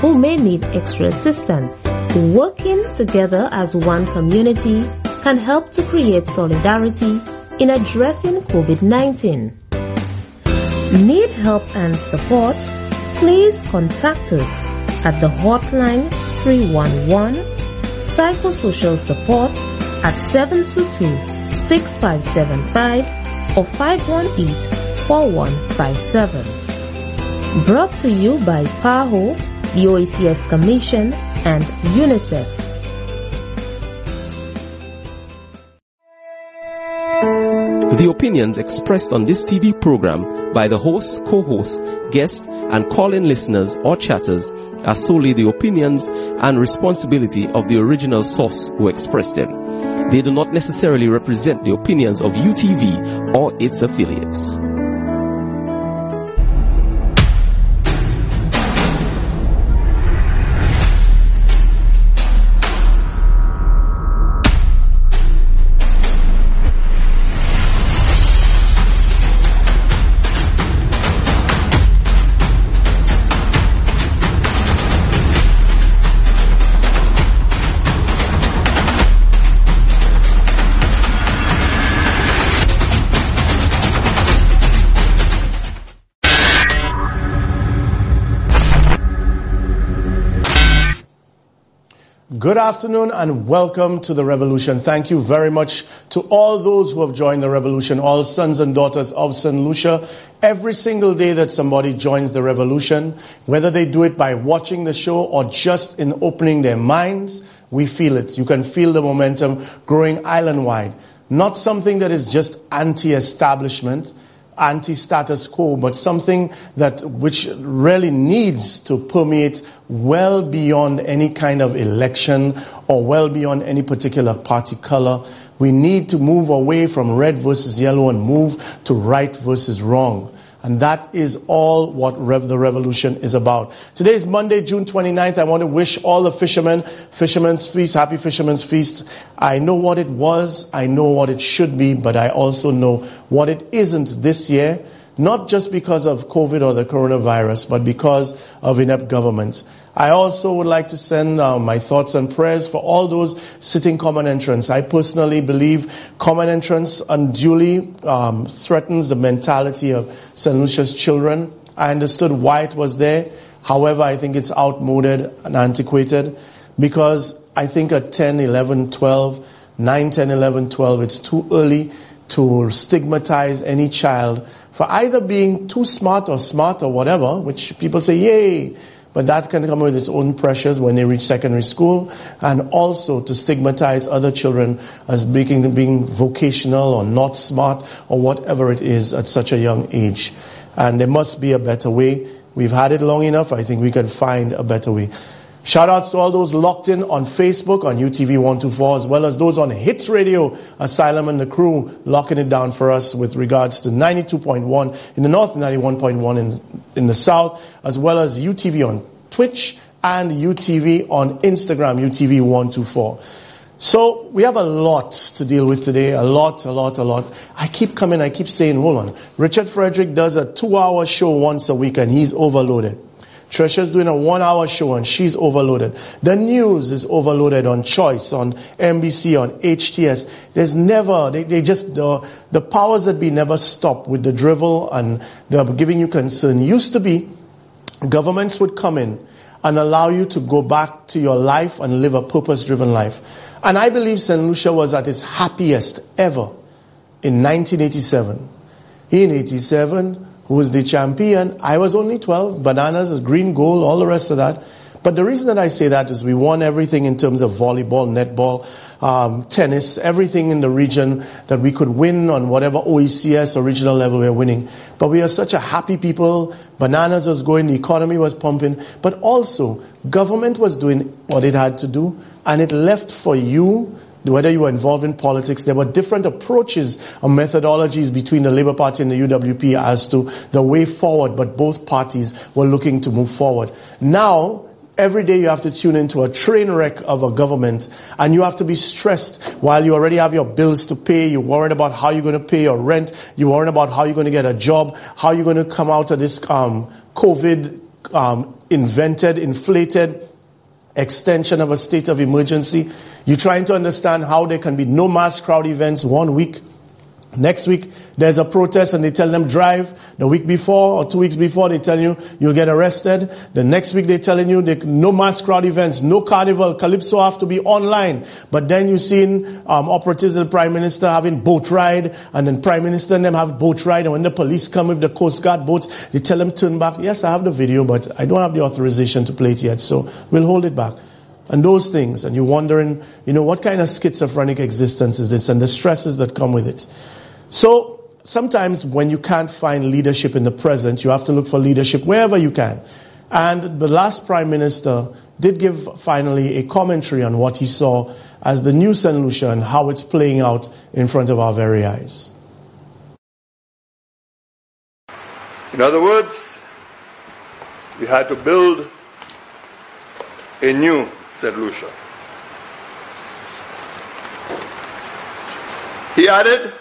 who may need extra assistance. Working together as one community can help to create solidarity in addressing COVID-19. Need help and support? Please contact us at the hotline 311 psychosocial support at 722-6575 or 518-4157. Brought to you by PAHO, the OECS Commission, and UNICEF. The opinions expressed on this TV program by the hosts, co-hosts, guests, and call-in listeners or chatters are solely the opinions and responsibility of the original source who expressed them. They do not necessarily represent the opinions of UTV or its affiliates. Good afternoon and welcome to the revolution. Thank you very much to all those who have joined the revolution, all sons and daughters of St. Lucia. Every single day that somebody joins the revolution, whether they do it by watching the show or just in opening their minds, we feel it. You can feel the momentum growing island wide. Not something that is just anti-establishment, anti-status quo, but something that which really needs to permeate well beyond any kind of election or well beyond any particular party color. We need to move away from red versus yellow and move to right versus wrong. And that is all what Rev- the revolution is about. Today is Monday, June 29th. I want to wish all the fishermen, Fisherman's Feast, Happy Fisherman's Feast. I know what it was. I know what it should be, but I also know what it isn't this year. Not just because of COVID or the coronavirus, but because of inept government. I also would like to send uh, my thoughts and prayers for all those sitting common entrance. I personally believe common entrance unduly um, threatens the mentality of St. Lucia's children. I understood why it was there. However, I think it's outmoded and antiquated because I think at 10, 11, 12, 9, 10, 11, 12, it's too early to stigmatize any child for either being too smart or smart or whatever, which people say, yay, but that can come with its own pressures when they reach secondary school, and also to stigmatize other children as being, being vocational or not smart or whatever it is at such a young age. And there must be a better way. We've had it long enough. I think we can find a better way. Shout outs to all those locked in on Facebook, on UTV124, as well as those on Hits Radio, Asylum and the crew locking it down for us with regards to 92.1 in the north, 91.1 in, in the south, as well as UTV on Twitch and UTV on Instagram, UTV124. So we have a lot to deal with today, a lot, a lot, a lot. I keep coming, I keep saying, hold on. Richard Frederick does a two hour show once a week and he's overloaded. Trisha's doing a one hour show and she's overloaded. The news is overloaded on Choice, on NBC, on HTS. There's never, they, they just, the, the powers that be never stop with the drivel and the giving you concern. Used to be governments would come in and allow you to go back to your life and live a purpose driven life. And I believe St. Lucia was at its happiest ever in 1987. In 87, who was the champion. I was only 12, bananas, green, gold, all the rest of that. But the reason that I say that is we won everything in terms of volleyball, netball, um, tennis, everything in the region that we could win on whatever OECS or regional level we are winning. But we are such a happy people. Bananas was going, the economy was pumping, but also government was doing what it had to do, and it left for you whether you were involved in politics, there were different approaches or methodologies between the Labour Party and the UWP as to the way forward, but both parties were looking to move forward. Now, every day you have to tune into a train wreck of a government and you have to be stressed while you already have your bills to pay. You're worried about how you're going to pay your rent. You're worried about how you're going to get a job, how you're going to come out of this um, COVID um, invented, inflated extension of a state of emergency. You're trying to understand how there can be no mass crowd events one week Next week, there's a protest and they tell them drive. The week before or two weeks before, they tell you you'll get arrested. The next week, they're telling you they, no mass crowd events, no carnival, Calypso have to be online. But then you've seen um, operatives of the Prime Minister having boat ride and then Prime Minister and them have boat ride. And when the police come with the Coast Guard boats, they tell them turn back. Yes, I have the video, but I don't have the authorization to play it yet. So we'll hold it back and those things, and you're wondering, you know, what kind of schizophrenic existence is this and the stresses that come with it. So sometimes when you can't find leadership in the present, you have to look for leadership wherever you can. And the last prime minister did give finally a commentary on what he saw as the new St. Lucia and how it's playing out in front of our very eyes. In other words, we had to build a new St. Lucia. He added,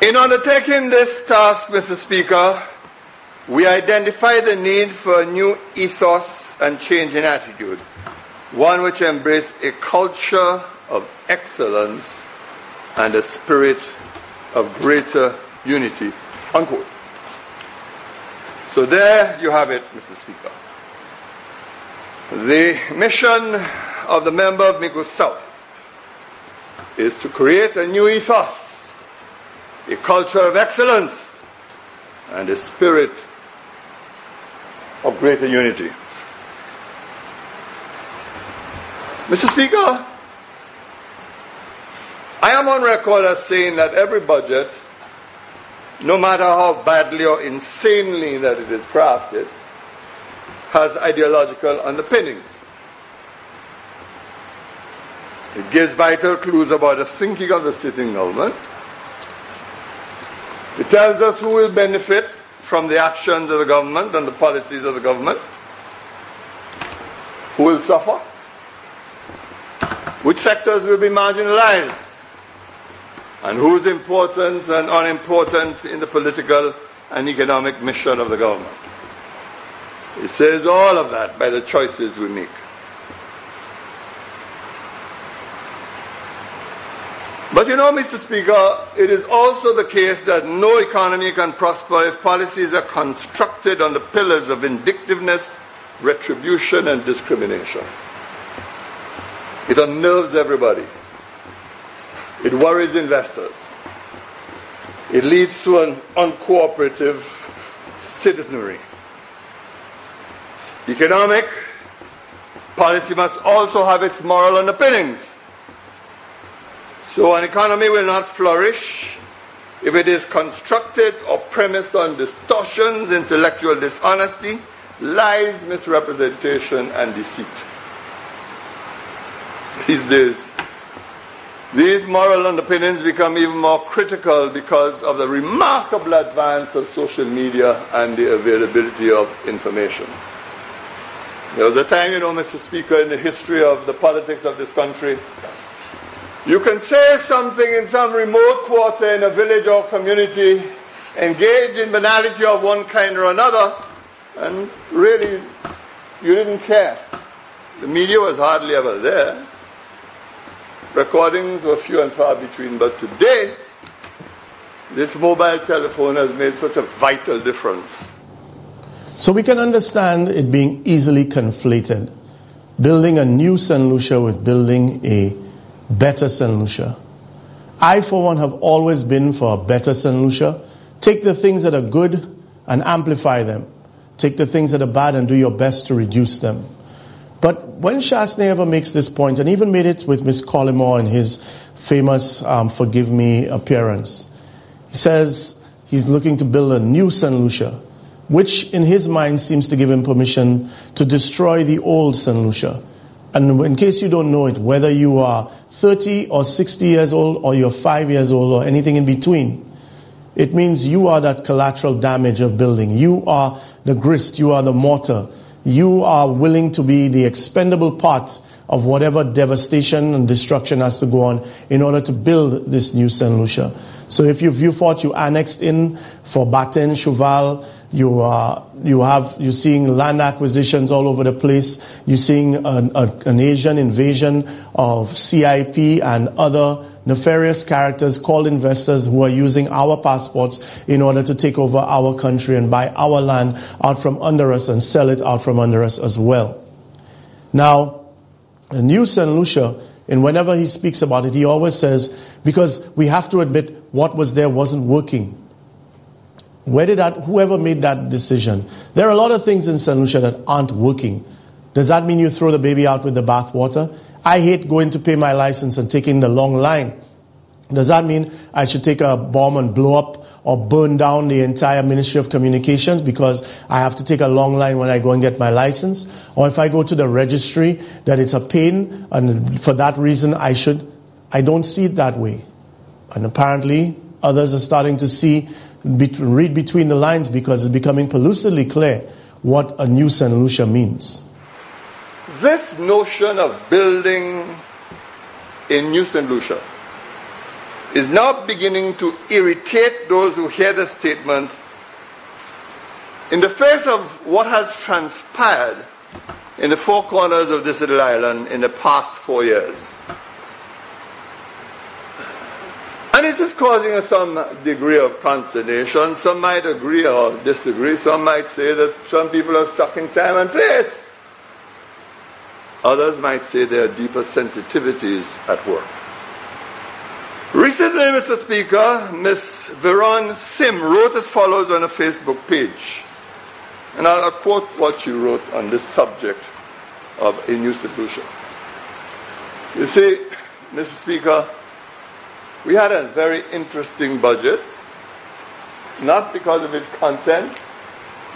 in undertaking this task, Mr. Speaker, we identify the need for a new ethos and change in attitude, one which embraces a culture of excellence and a spirit of greater unity. Unquote. So there you have it, Mr. Speaker. The mission of the member of Micoud South is to create a new ethos a culture of excellence, and a spirit of greater unity. Mr. Speaker, I am on record as saying that every budget, no matter how badly or insanely that it is crafted, has ideological underpinnings. It gives vital clues about the thinking of the sitting government it tells us who will benefit from the actions of the government and the policies of the government, who will suffer, which sectors will be marginalized, and who is important and unimportant in the political and economic mission of the government. It says all of that by the choices we make. But you know, Mr. Speaker, it is also the case that no economy can prosper if policies are constructed on the pillars of vindictiveness, retribution, and discrimination. It unnerves everybody. It worries investors. It leads to an uncooperative citizenry. Economic policy must also have its moral underpinnings. So an economy will not flourish if it is constructed or premised on distortions, intellectual dishonesty, lies, misrepresentation, and deceit. These days, these moral underpinnings become even more critical because of the remarkable advance of social media and the availability of information. There was a time, you know, Mr. Speaker, in the history of the politics of this country you can say something in some remote quarter in a village or community, engage in banality of one kind or another, and really you didn't care. The media was hardly ever there. Recordings were few and far between, but today, this mobile telephone has made such a vital difference. So we can understand it being easily conflated. Building a new St. Lucia with building a better St. Lucia. I, for one, have always been for a better St. Lucia. Take the things that are good and amplify them. Take the things that are bad and do your best to reduce them. But when Chastanet ever makes this point, and even made it with Miss Collymore in his famous um, Forgive Me appearance, he says he's looking to build a new St. Lucia, which in his mind seems to give him permission to destroy the old St. Lucia. And in case you don't know it, whether you are 30 or 60 years old or you're 5 years old or anything in between, it means you are that collateral damage of building. You are the grist, you are the mortar. You are willing to be the expendable part of whatever devastation and destruction has to go on in order to build this new St. Lucia. So if you view fort you annexed in for Batin, Chuval, you are, you have, you're seeing land acquisitions all over the place. You're seeing an, a, an Asian invasion of CIP and other nefarious characters called investors who are using our passports in order to take over our country and buy our land out from under us and sell it out from under us as well. Now, new St. Lucia, and whenever he speaks about it, he always says, because we have to admit what was there wasn't working. Where did that, whoever made that decision? There are a lot of things in St. Lucia that aren't working. Does that mean you throw the baby out with the bathwater? I hate going to pay my license and taking the long line. Does that mean I should take a bomb and blow up or burn down the entire Ministry of Communications because I have to take a long line when I go and get my license? Or if I go to the registry, that it's a pain and for that reason I should, I don't see it that way. And apparently others are starting to see, read between the lines because it's becoming pellucidly clear what a new St. Lucia means. This notion of building a new St. Lucia is now beginning to irritate those who hear the statement in the face of what has transpired in the four corners of this little island in the past four years. And it is causing some degree of consternation. Some might agree or disagree. Some might say that some people are stuck in time and place. Others might say there are deeper sensitivities at work. Recently, Mr. Speaker, Ms. Veron Sim wrote as follows on a Facebook page. And I'll quote what she wrote on this subject of a new St. Lucia. You see, Mr. Speaker, we had a very interesting budget, not because of its content,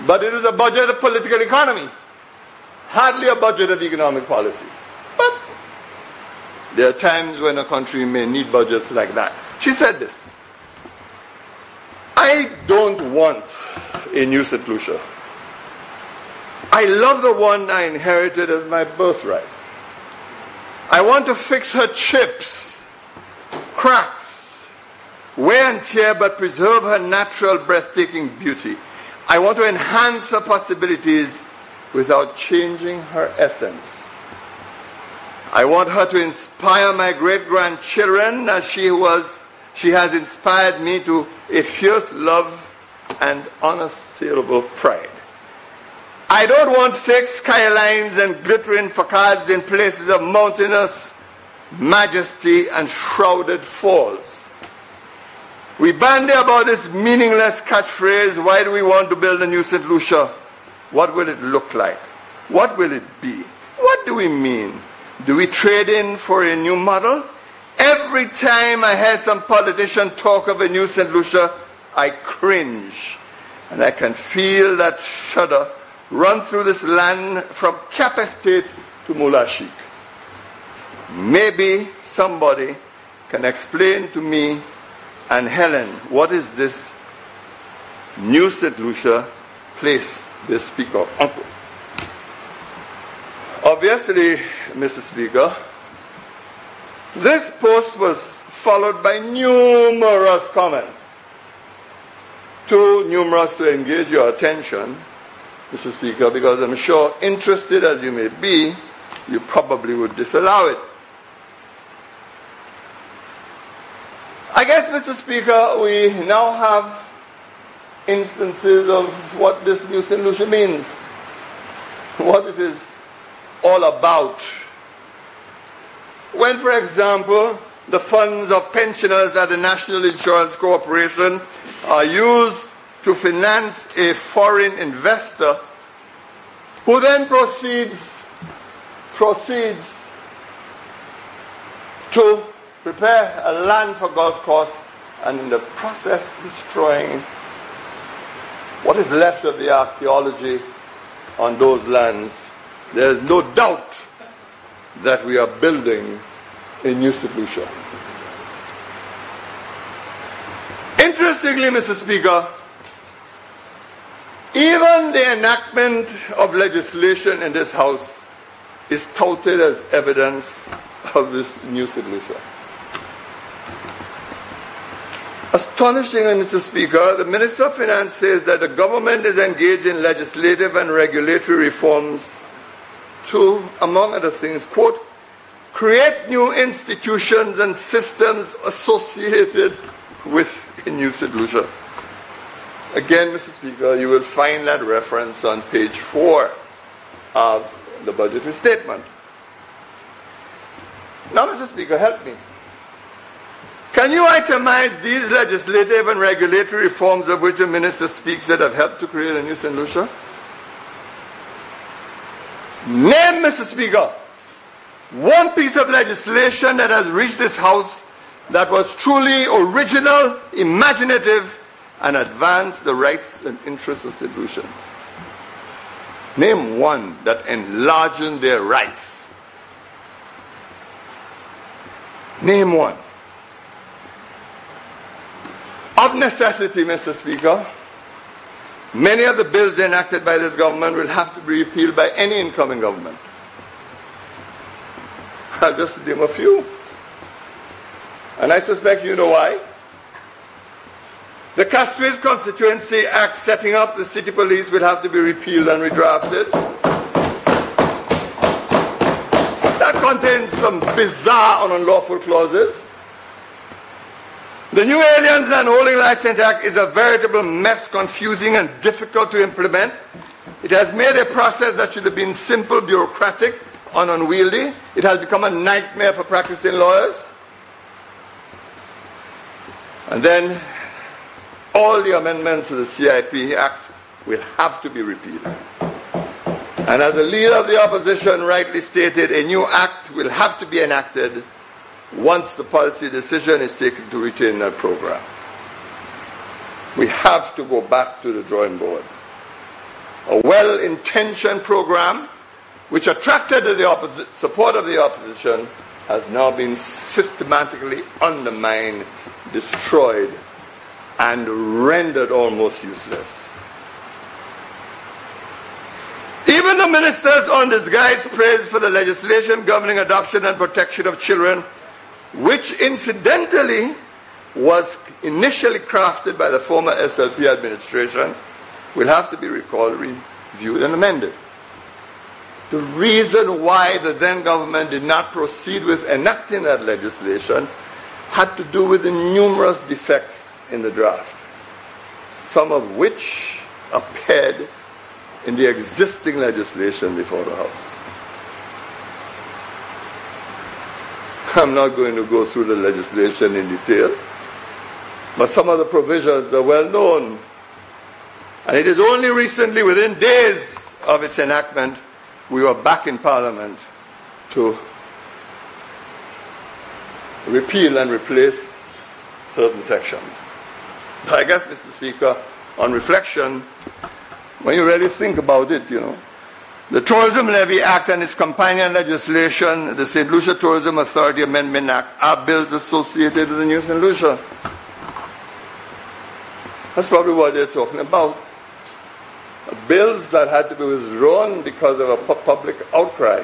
but it was a budget of political economy hardly a budget of economic policy. But there are times when a country may need budgets like that. She said this I don't want a new St. Lucia. I love the one I inherited as my birthright. I want to fix her chips, cracks, wear and tear, but preserve her natural, breathtaking beauty. I want to enhance her possibilities without changing her essence. I want her to inspire my great grandchildren as she was she has inspired me to a fierce love and unassailable pride. I don't want fake skylines and glittering facades in places of mountainous majesty and shrouded falls. We bandy about this meaningless catchphrase, why do we want to build a new St. Lucia? What will it look like? What will it be? What do we mean? Do we trade in for a new model? Every time I hear some politician talk of a new St. Lucia, I cringe. And I can feel that shudder run through this land from Cap Estate to Moule-à-Chique. Maybe somebody can explain to me and Helen what is this new St. Lucia place they speak of uncle. Obviously, Mr. Speaker, this post was followed by numerous comments. Too numerous to engage your attention, Mr. Speaker, because I'm sure, interested as you may be, you probably would disallow it. I guess, Mr. Speaker, we now have instances of what this new St. Lucia means, what it is all about. When, for example, the funds of pensioners at the National Insurance Corporation are used to finance a foreign investor who then proceeds proceeds to prepare a land for golf course and in the process destroying what is left of the archaeology on those lands, there is no doubt that we are building a new St. Interestingly, Mr. Speaker, even the enactment of legislation in this House is touted as evidence of this new St. Lucia. Astonishingly, Mr. Speaker, the Minister of Finance says that the government is engaged in legislative and regulatory reforms to, among other things, quote, create new institutions and systems associated with a new St. Lucia. Again, Mr. Speaker, you will find that reference on page four of the budgetary statement. Now, Mr. Speaker, help me. Can you itemize these legislative and regulatory reforms of which the minister speaks that have helped to create a new St. Lucia? Name, Mr. Speaker, one piece of legislation that has reached this House that was truly original, imaginative, and advanced the rights and interests of St. Lucians. Name one that enlarged their rights. Name one. Of necessity, Mr. Speaker, many of the bills enacted by this government will have to be repealed by any incoming government. I'll just name a few. And I suspect you know why. The Castries Constituency Act setting up the city police will have to be repealed and redrafted. That contains some bizarre and unlawful clauses. The new Aliens and Holding License Act is a veritable mess, confusing and difficult to implement. It has made a process that should have been simple, bureaucratic, and unwieldy. It has become a nightmare for practicing lawyers. And then all the amendments to the CIP Act will have to be repealed. And as the leader of the opposition rightly stated, a new act will have to be enacted once the policy decision is taken to retain that program. We have to go back to the drawing board. A well intentioned program which attracted the opposi- support of the opposition has now been systematically undermined, destroyed, and rendered almost useless. Even the ministers on disguised praise for the legislation governing adoption and protection of children, which incidentally was initially crafted by the former SLP administration, will have to be recalled, reviewed, and amended. The reason why the then government did not proceed with enacting that legislation had to do with the numerous defects in the draft, some of which appeared in the existing legislation before the House. I'm not going to go through the legislation in detail, but some of the provisions are well known. And it is only recently, within days of its enactment, we were back in Parliament to repeal and replace certain sections. I guess, Mr. Speaker, on reflection, when you really think about it, you know, the Tourism Levy Act and its companion legislation, the St. Lucia Tourism Authority Amendment Act, are bills associated with the new St. Lucia. That's probably what they're talking about. Bills that had to be withdrawn because of a public outcry.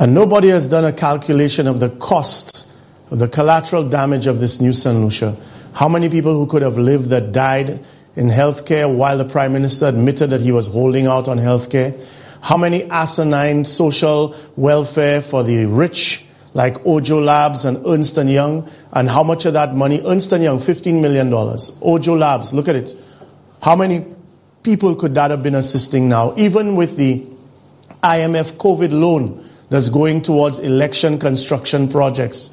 And nobody has done a calculation of the cost, of the collateral damage of this new St. Lucia. How many people who could have lived that died in healthcare while the prime minister admitted that he was holding out on healthcare? How many asinine social welfare for the rich like Ojo Labs and Ernst & Young? And how much of that money? Ernst & Young, $15 million. Ojo Labs, look at it. How many people could that have been assisting now? Even with the IMF COVID loan that's going towards election construction projects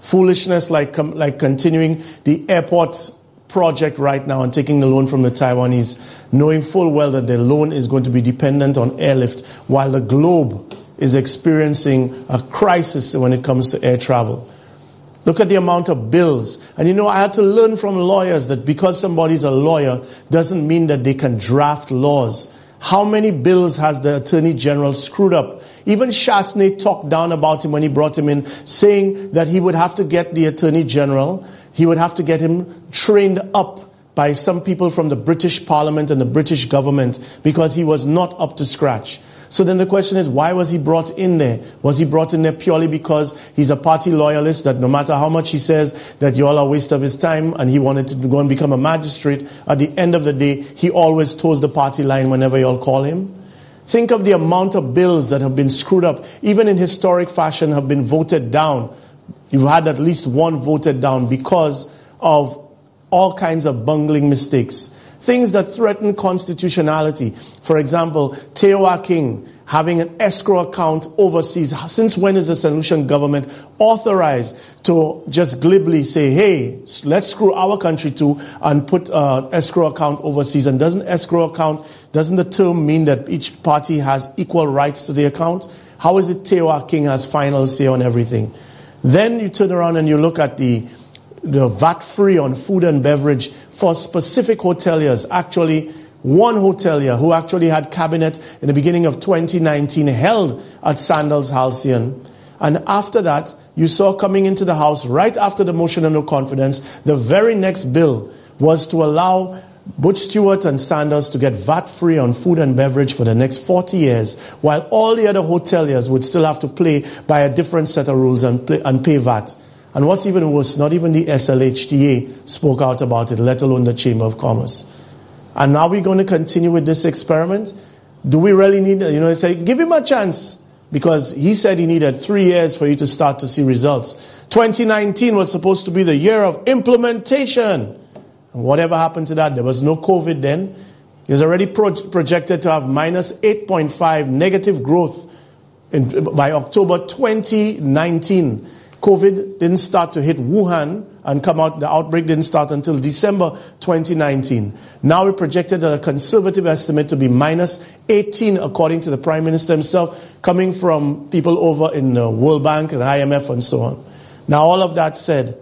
foolishness like, like continuing the airport project right now and taking the loan from the Taiwanese, knowing full well that the loan is going to be dependent on airlift while the globe is experiencing a crisis when it comes to air travel. Look at the amount of bills. And you know, I had to learn from lawyers that because somebody's a lawyer doesn't mean that they can draft laws. How many bills has the Attorney General screwed up? Even Chastanet talked down about him when he brought him in, saying that he would have to get the Attorney General, he would have to get him trained up by some people from the British Parliament and the British government because he was not up to scratch. So then the question is, why was he brought in there? Was he brought in there purely because he's a party loyalist that no matter how much he says that you all are a waste of his time and he wanted to go and become a magistrate, at the end of the day, he always toes the party line whenever you all call him? Think of the amount of bills that have been screwed up, even in historic fashion, have been voted down. You've had at least one voted down because of all kinds of bungling mistakes. Things that threaten constitutionality. For example, Teowa King having an escrow account overseas. Since when is the St. Lucian government authorized to just glibly say, hey, let's screw our country too and put an escrow account overseas? And doesn't escrow account, doesn't the term mean that each party has equal rights to the account? How is it Teowa King has final say on everything? Then you turn around and you look at the, the VAT free on food and beverage for specific hoteliers. Actually, one hotelier who actually had cabinet in the beginning of 2019 held at Sandals Halcyon. And after that, you saw coming into the House right after the motion of no confidence, the very next bill was to allow Butch Stewart and Sandals to get VAT free on food and beverage for the next 40 years, while all the other hoteliers would still have to play by a different set of rules and, play, and pay VAT. And what's even worse, not even the SLHTA spoke out about it, let alone the Chamber of Commerce. And are we going to continue with this experiment? Do we really need, you know, they say, give him a chance? Because he said he needed three years for you to start to see results. 2019 was supposed to be the year of implementation. Whatever happened to that? There was no COVID then. He's already pro- projected to have minus 8.5 negative growth in, by October 2019. COVID didn't start to hit Wuhan and come out, the outbreak didn't start until December 2019. Now we projected at a conservative estimate to be minus 18 according to the Prime Minister himself, coming from people over in the World Bank and IMF and so on. Now all of that said,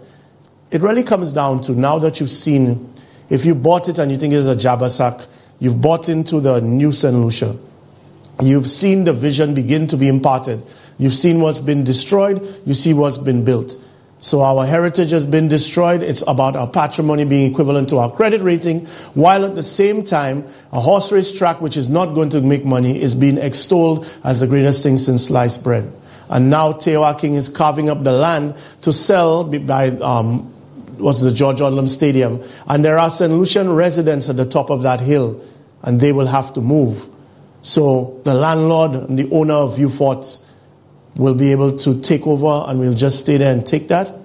it really comes down to now that you've seen, if you bought it and you think it's a Jabbersack, you've bought into the new St. Lucia. You've seen the vision begin to be imparted. You've seen what's been destroyed. You see what's been built. So our heritage has been destroyed. It's about our patrimony being equivalent to our credit rating, while at the same time, a horse race track which is not going to make money is being extolled as the greatest thing since sliced bread. And now Teowa King is carving up the land to sell by, um, what's the George Odlum Stadium. And there are St. Lucian residents at the top of that hill, and they will have to move. So the landlord and the owner of Vieux Fort will be able to take over and we'll just stay there and take that?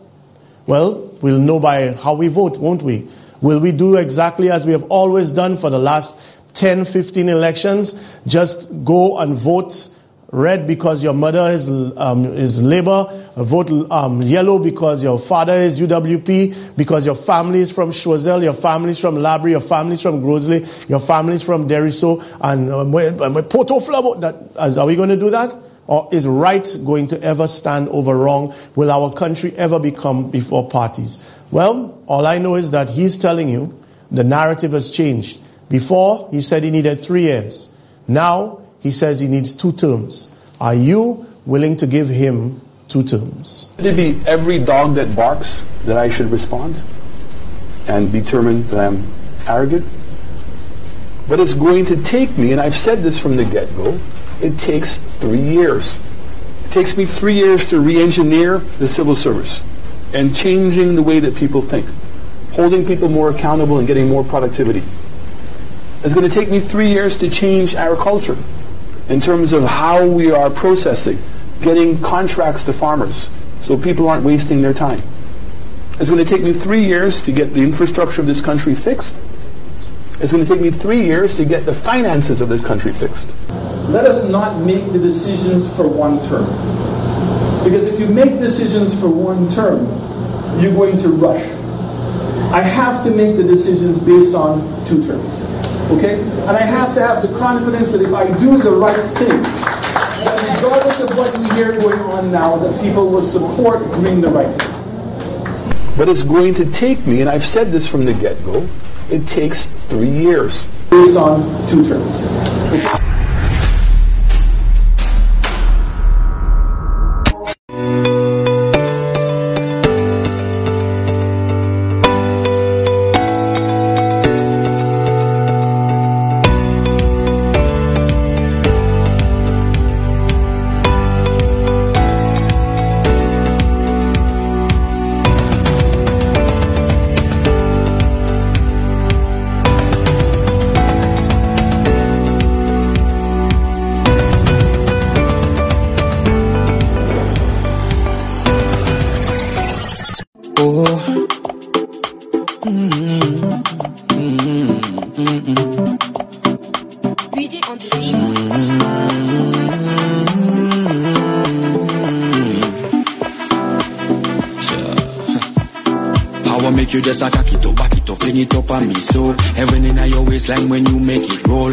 Well, we'll know by how we vote, won't we? Will we do exactly as we have always done for the last 10, 15 elections? Just go and vote red because your mother is, um, is Labour, vote um, yellow because your father is UWP, because your family is from Choiseul, your family is from Laborie, your family is from Gros Islet, your family is from Deriso, and um, Port That, are we going to do that? Or is right going to ever stand over wrong? Will our country ever become before parties? Well, all I know is that he's telling you the narrative has changed. Before, he said he needed three years. Now, he says he needs two terms. Are you willing to give him two terms? Would it be every dog that barks that I should respond and determine that I'm arrogant? But it's going to take me, and I've said this from the get-go, it takes three years. It takes me three years to re-engineer the civil service and changing the way that people think, holding people more accountable and getting more productivity. It's going to take me three years to change our culture in terms of how we are processing, getting contracts to farmers so people aren't wasting their time. It's going to take me three years to get the infrastructure of this country fixed. It's going to take me three years to get the finances of this country fixed. Let us not make the decisions for one term. Because if you make decisions for one term, you're going to rush. I have to make the decisions based on two terms. Okay? And I have to have the confidence that if I do the right thing, that regardless of what we hear going on now, that people will support doing the right thing. But it's going to take me, and I've said this from the get-go, it takes three years. Based on two terms. On me so Heaven in your waistline when you make it roll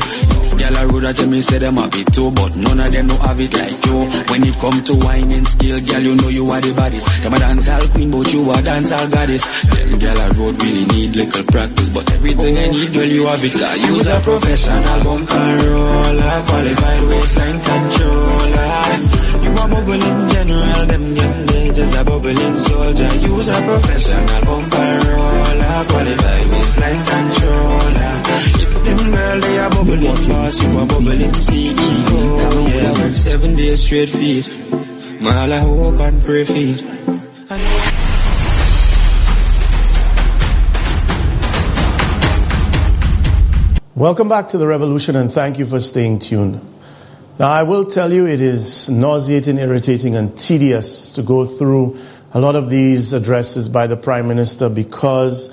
Girl I road tell me say them have it too, but none of them know have it like you. When it come to wine and skill, girl, you know you are the baddest. Them a dance all queen, but you a dance all goddess. Them girl I road really need little practice, but everything I need, girl, you have it. I use a professional bumper roller, qualified waistline controller. A bubbling general, them they just a bubbling soldier. Use a professional bumper roller, qualified waistline controller. If them girl they a bubbling boss, you a bubbling CEO. Yeah, work seven days straight feet. My all hope and pray feet. Welcome back to the revolution and thank you for staying tuned. Now I will tell you it is nauseating, irritating and tedious to go through a lot of these addresses by the Prime Minister because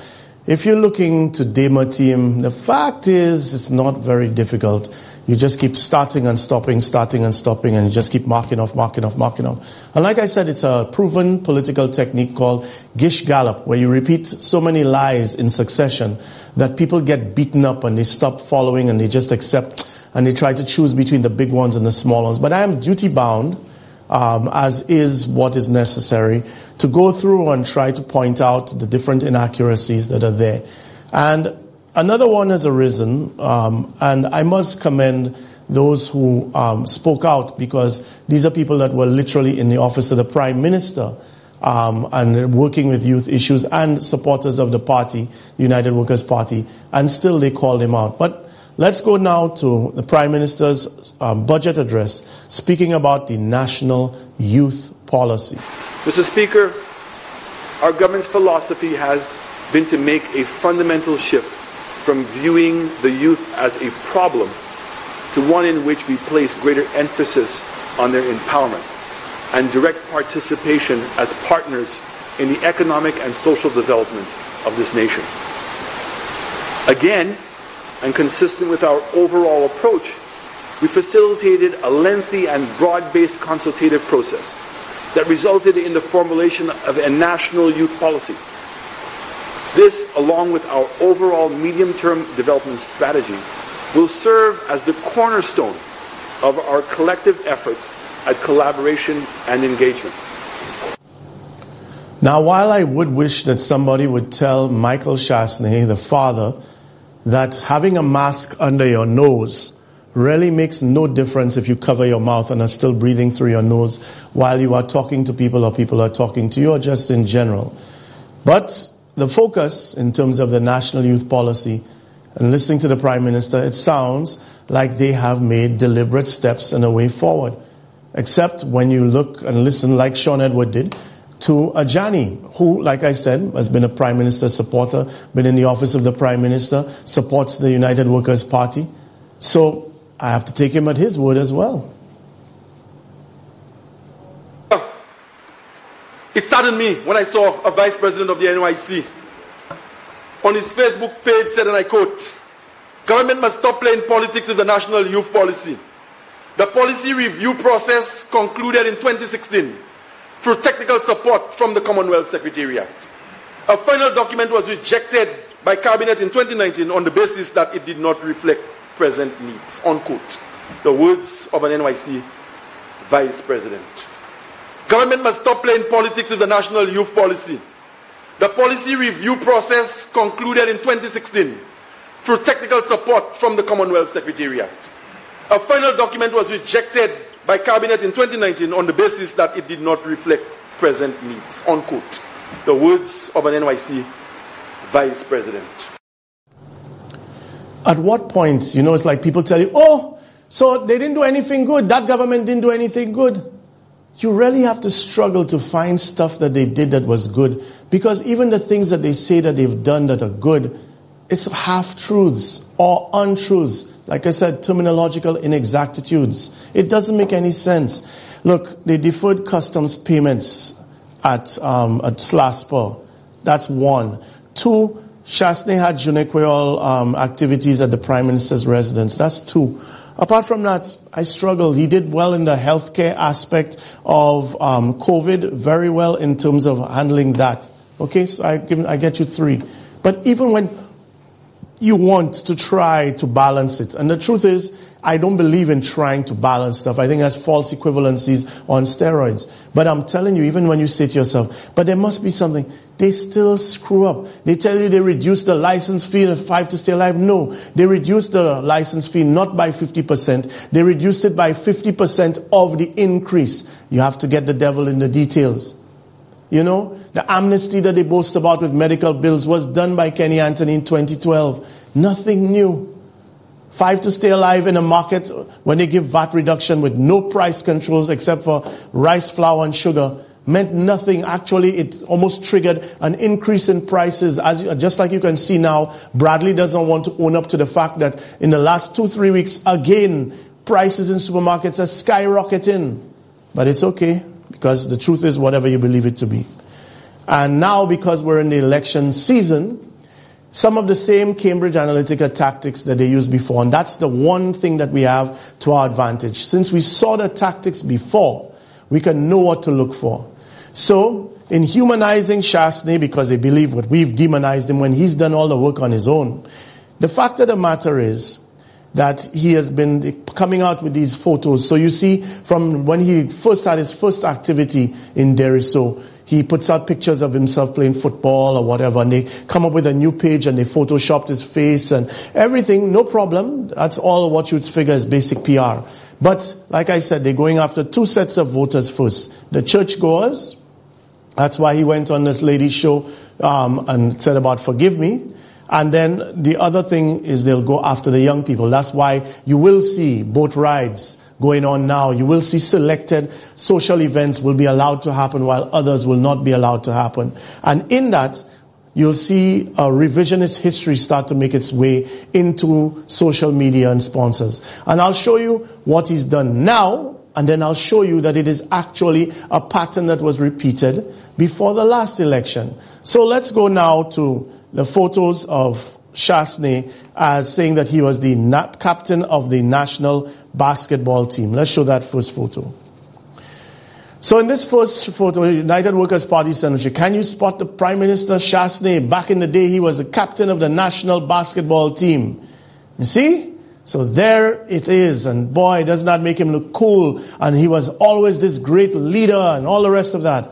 if you're looking to demote him, the fact is it's not very difficult. You just keep starting and stopping, starting and stopping, and you just keep marking off, marking off, marking off. And like I said, it's a proven political technique called Gish Gallop, where you repeat so many lies in succession that people get beaten up and they stop following and they just accept and they try to choose between the big ones and the small ones. But I am duty bound um, as is what is necessary to go through and try to point out the different inaccuracies that are there. And another one has arisen, um, and I must commend those who um, spoke out because these are people that were literally in the office of the prime minister. Um, and working with youth issues and supporters of the party, United Workers Party, and still they called him out. But Let's go now to the Prime Minister's um, budget address speaking about the national youth policy. Mr. Speaker, our government's philosophy has been to make a fundamental shift from viewing the youth as a problem to one in which we place greater emphasis on their empowerment and direct participation as partners in the economic and social development of this nation. Again, and consistent with our overall approach, we facilitated a lengthy and broad-based consultative process that resulted in the formulation of a national youth policy. This, along with our overall medium-term development strategy, will serve as the cornerstone of our collective efforts at collaboration and engagement. Now, while I would wish that somebody would tell Michael Chastanet, the father, that having a mask under your nose really makes no difference if you cover your mouth and are still breathing through your nose while you are talking to people or people are talking to you or just in general. But the focus in terms of the national youth policy and listening to the prime minister, it sounds like they have made deliberate steps and a way forward. Except when you look and listen like Sean Edward did, to Ajani, who, like I said, has been a prime minister supporter, been in the office of the prime minister, supports the United Workers Party. So I have to take him at his word as well. It saddened me when I saw a vice president of the NYC on his Facebook page said, and I quote, government must stop playing politics with the national youth policy. The policy review process concluded in 2016 through technical support from the Commonwealth Secretariat. A final document was rejected by Cabinet in 2019 on the basis that it did not reflect present needs. Unquote. The words of an NYC Vice President. Government must stop playing politics with the national youth policy. The policy review process concluded in 2016 through technical support from the Commonwealth Secretariat. A final document was rejected by Cabinet in 2019 on the basis that it did not reflect present needs. Unquote. The words of an NYC Vice President. At what point, you know, it's like people tell you, oh, so they didn't do anything good. That government didn't do anything good. You really have to struggle to find stuff that they did that was good. Because even the things that they say that they've done that are good, it's half truths or untruths. Like I said, terminological inexactitudes. It doesn't make any sense. Look, they deferred customs payments at um, at SLASPA That's one. Two, Chastanet had je um, activities at the Prime Minister's residence. That's two. Apart from that, I struggled. He did well in the healthcare aspect of um, COVID, very well in terms of handling that. Okay, so I, give, I get you three. But even when you want to try to balance it, and the truth is, I don't believe in trying to balance stuff. I think that's false equivalencies on steroids. But I'm telling you, even when you say to yourself, but there must be something, they still screw up. They tell you they reduced the license fee of five to stay alive. No, they reduced the license fee not by 50%. They reduced it by 50% of the increase. You have to get the devil in the details. You know, the amnesty that they boast about with medical bills was done by Kenny Anthony in 2012. Nothing new. Five to stay alive in a market when they give VAT reduction with no price controls except for rice, flour, and sugar meant nothing. Actually, it almost triggered an increase in prices. As you, just like you can see now, Bradley doesn't want to own up to the fact that in the last two, three weeks, again, prices in supermarkets are skyrocketing. But it's okay because the truth is whatever you believe it to be. And now because we're in the election season, some of the same Cambridge Analytica tactics that they used before. And that's the one thing that we have to our advantage. Since we saw the tactics before, we can know what to look for. So, in humanizing Chastanet, because they believe what we've demonized him when he's done all the work on his own, the fact of the matter is that he has been coming out with these photos. So you see, from when he first had his first activity in Deriso, he puts out pictures of himself playing football or whatever, and they come up with a new page and they photoshopped his face and everything, no problem. That's all what you'd figure is basic PR. But, like I said, they're going after two sets of voters first. The churchgoers, that's why he went on this lady's show um, and said about forgive me. And then the other thing is they'll go after the young people. That's why you will see boat rides going on now. You will see selected social events will be allowed to happen while others will not be allowed to happen. And in that, you'll see a revisionist history start to make its way into social media and sponsors. And I'll show you what he's done now, and then I'll show you that it is actually a pattern that was repeated before the last election. So let's go now to the photos of Chastanet as saying that he was the na- captain of the national basketball team. Let's show that first photo. So in this first photo, United Workers Party senator, can you spot the Prime Minister Chastanet? Back in the day, he was the captain of the national basketball team. You see? So there it is. And boy, does not make him look cool. And he was always this great leader and all the rest of that.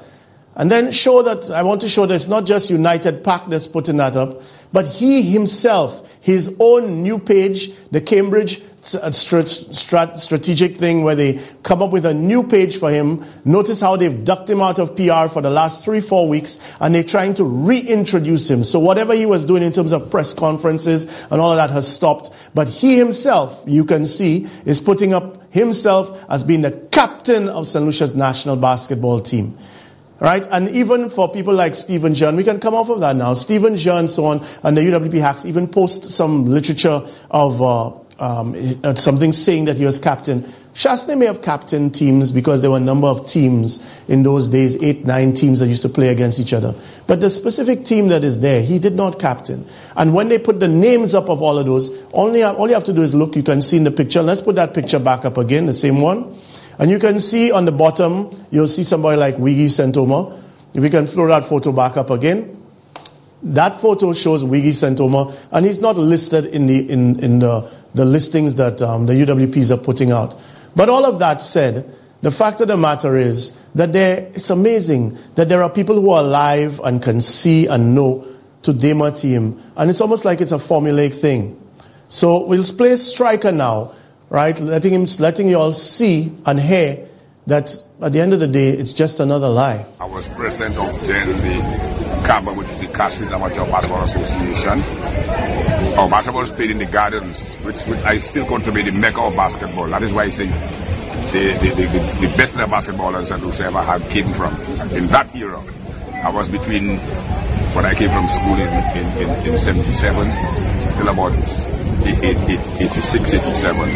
And then show that, I want to show that it's not just United PAC that's putting that up, but he himself, his own new page, the Cambridge uh, strategic thing where they come up with a new page for him. Notice how they've ducked him out of PR for the last three, four weeks and they're trying to reintroduce him. So whatever he was doing in terms of press conferences and all of that has stopped. But he himself, you can see, is putting up himself as being the captain of St. Lucia's national basketball team. Right? And even for people like Stephen Jean, we can come off of that now. Stephen Jean, so on, and the UWP hacks even post some literature of uh, um, uh, something saying that he was captain. Chastanet may have captain teams because there were a number of teams in those days, eight, nine teams that used to play against each other. But the specific team that is there, he did not captain. And when they put the names up of all of those, only, all you have to do is look, you can see in the picture. Let's put that picture back up again, the same one. And you can see on the bottom, you'll see somebody like Wiggy Santoma. If we can throw that photo back up again. That photo shows Wiggy Santoma, and he's not listed in the, in, in the, the listings that um, the UWPs are putting out. But all of that said, the fact of the matter is that there, it's amazing that there are people who are alive and can see and know to Dema team. And it's almost like it's a formulaic thing. So we'll play striker now right? Letting him, letting you all see and hear that at the end of the day, it's just another lie. I was president of then the CABA, which is the Castries Amateur Basketball Association. Our basketball is played in the gardens, which, which I still consider to be the mecca of basketball. That is why I say the, the, the, the, the best basketballers that we ever had came from. In that era, I was between when I came from school in, in, in, in 77 till about 86, 87.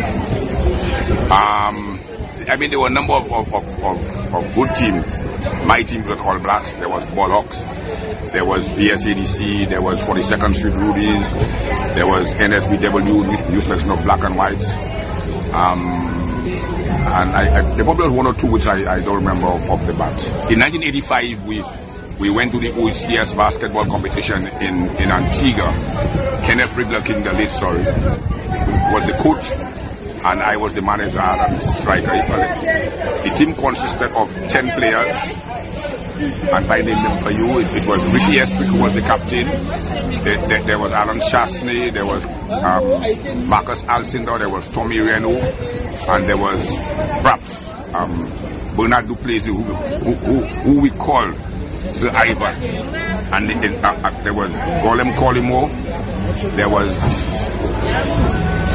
Um, I mean, there were a number of, of, of, of good teams. My team was All Blacks. There was Bullocks. there was BSADC, there was 42nd Street Rudies, there was NSBW, Newspecs of Black and White. Um, and I, I, there probably was one or two which I, I don't remember off, off the bat. In 1985, we we went to the OECS basketball competition in, in Antigua. Kenneth Rigler King, the late, sorry, was the coach, and I was the manager and striker. The team consisted of 10 players, and I name them for you. It, it was Ricky Estwick who was the captain. There, there, there was Alan Chastanet, there was um, Marcus Alcindor, there was Tommy Reno, and there was perhaps um, Bernard Duplessis, who, who, who, who we called Sir Ivan. And it, uh, uh, there was Golem Collymore, there was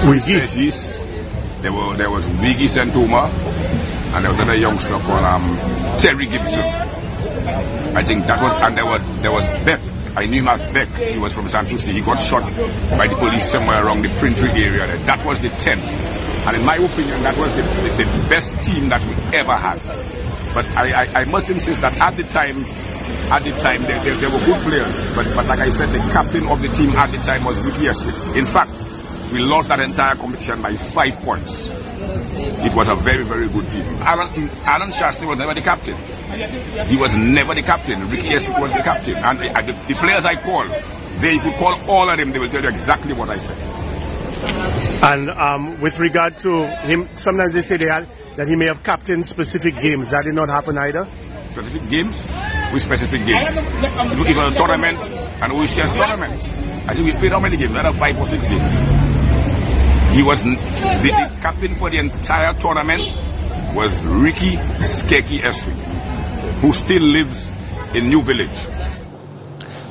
Wiggy. There, were, there was Wiggy Santoma, and there was another youngster called um, Terry Gibson. I think that was, and there was, there was Beck. I knew him as Beck. He was from Sanssouci. He got shot by the police somewhere around the Printry area. That was the 10. And in my opinion, that was the, the, the best team that we ever had. But I, I, I must insist that at the time, at the time, they, they, they, were good players. But, but like I said, the captain of the team at the time was Ricky Estwick. In fact, we lost that entire competition by five points. It was a very, very good team. Alan, Alan Chastanet was never the captain. He was never the captain. Ricky Estwick was the captain. And the, the, the players I call, they could call all of them, they will tell you exactly what I said. And um, with regard to him, sometimes they say they had, that he may have captained specific games. That did not happen either. Specific games? With specific games. It was um, a tournament, and OECS tournament. I think we played how many games? Another five or six games. He was the, the captain for the entire tournament was Ricky Skeki Estwick, who still lives in New Village.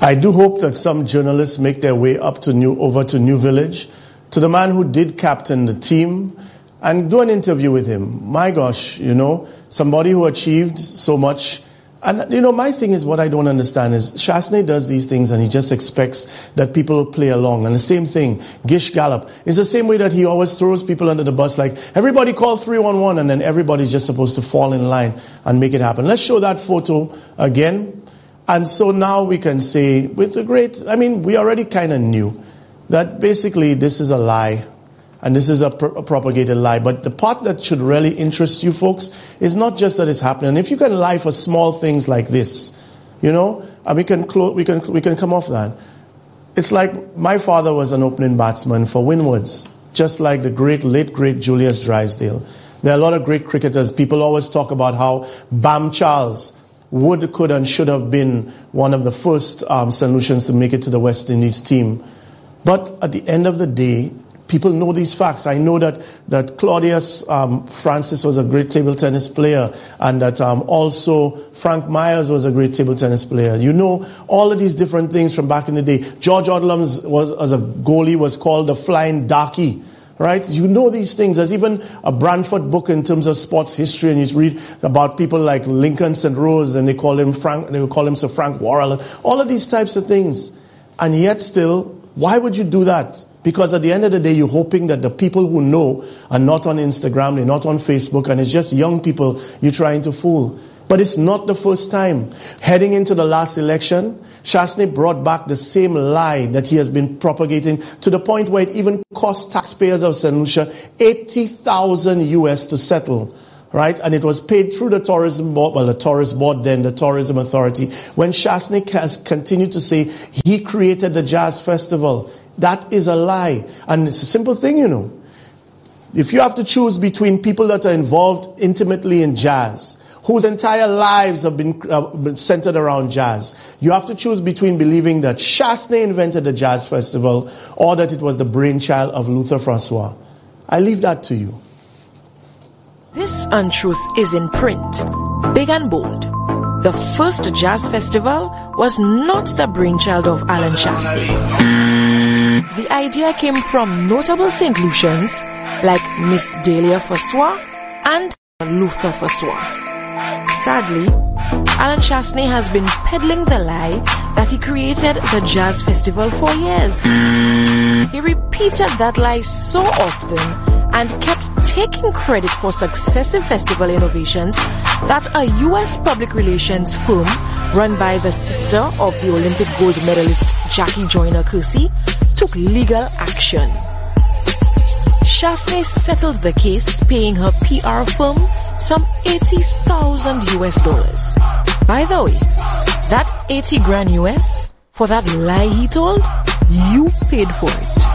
I do hope that some journalists make their way up to New over to New Village to the man who did captain the team and do an interview with him. My gosh, you know, somebody who achieved so much. And, you know, my thing is what I don't understand is Chastanet does these things and he just expects that people will play along. And the same thing, Gish Gallop, is the same way that he always throws people under the bus like, everybody call 311 and then everybody's just supposed to fall in line and make it happen. Let's show that photo again. And so now we can say with the great, I mean, we already kind of knew that basically this is a lie and this is a, pr- a, propagated lie. But the part that should really interest you folks is not just that it's happening. And if you can lie for small things like this, you know, and we can clo- we can we can come off that. It's like my father was an opening batsman for Windwards, just like the great late great Julius Drysdale. There are a lot of great cricketers. People always talk about how Bam Charles would, could, and should have been one of the first um, solutions to make it to the West Indies team. But at the end of the day, people know these facts. I know that that Claudius um, Francis was a great table tennis player, and that um, also Frank Myers was a great table tennis player. You know all of these different things from back in the day. George Odlums was as a goalie was called the flying darky. Right? You know these things. There's even a Branford book in terms of sports history, and you read about people like Lincoln St. Rose, and they call him Frank, they call him Sir Frank Worrell, all of these types of things. And yet still, why would you do that? Because at the end of the day, you're hoping that the people who know are not on Instagram, they're not on Facebook, and it's just young people you're trying to fool. But it's not the first time. Heading into the last election, Chastanet brought back the same lie that he has been propagating to the point where it even cost taxpayers of St. Lucia 80,000 US to settle right? And it was paid through the tourism board, well, the tourism board, then the tourism authority. When Chastanet has continued to say he created the jazz festival, that is a lie. And it's a simple thing, you know. If you have to choose between people that are involved intimately in jazz, whose entire lives have been, uh, been centered around jazz, you have to choose between believing that Chastanet invented the jazz festival or that it was the brainchild of Luther Francois. I leave that to you. This untruth is in print, big and bold. The first jazz festival was not the brainchild of Alan Chastanet. The idea came from notable St. Lucians like Miss Delia Francois and Luther Francois. Sadly, Alan Chastanet has been peddling the lie that he created the jazz festival for years. He repeated that lie so often and kept taking credit for successive festival innovations that a U.S. public relations firm run by the sister of the Olympic gold medalist Jackie Joyner Kersee took legal action. Chastanet settled the case paying her PR firm some 80,000 US dollars. By the way, that 80 grand US for that lie he told, you paid for it.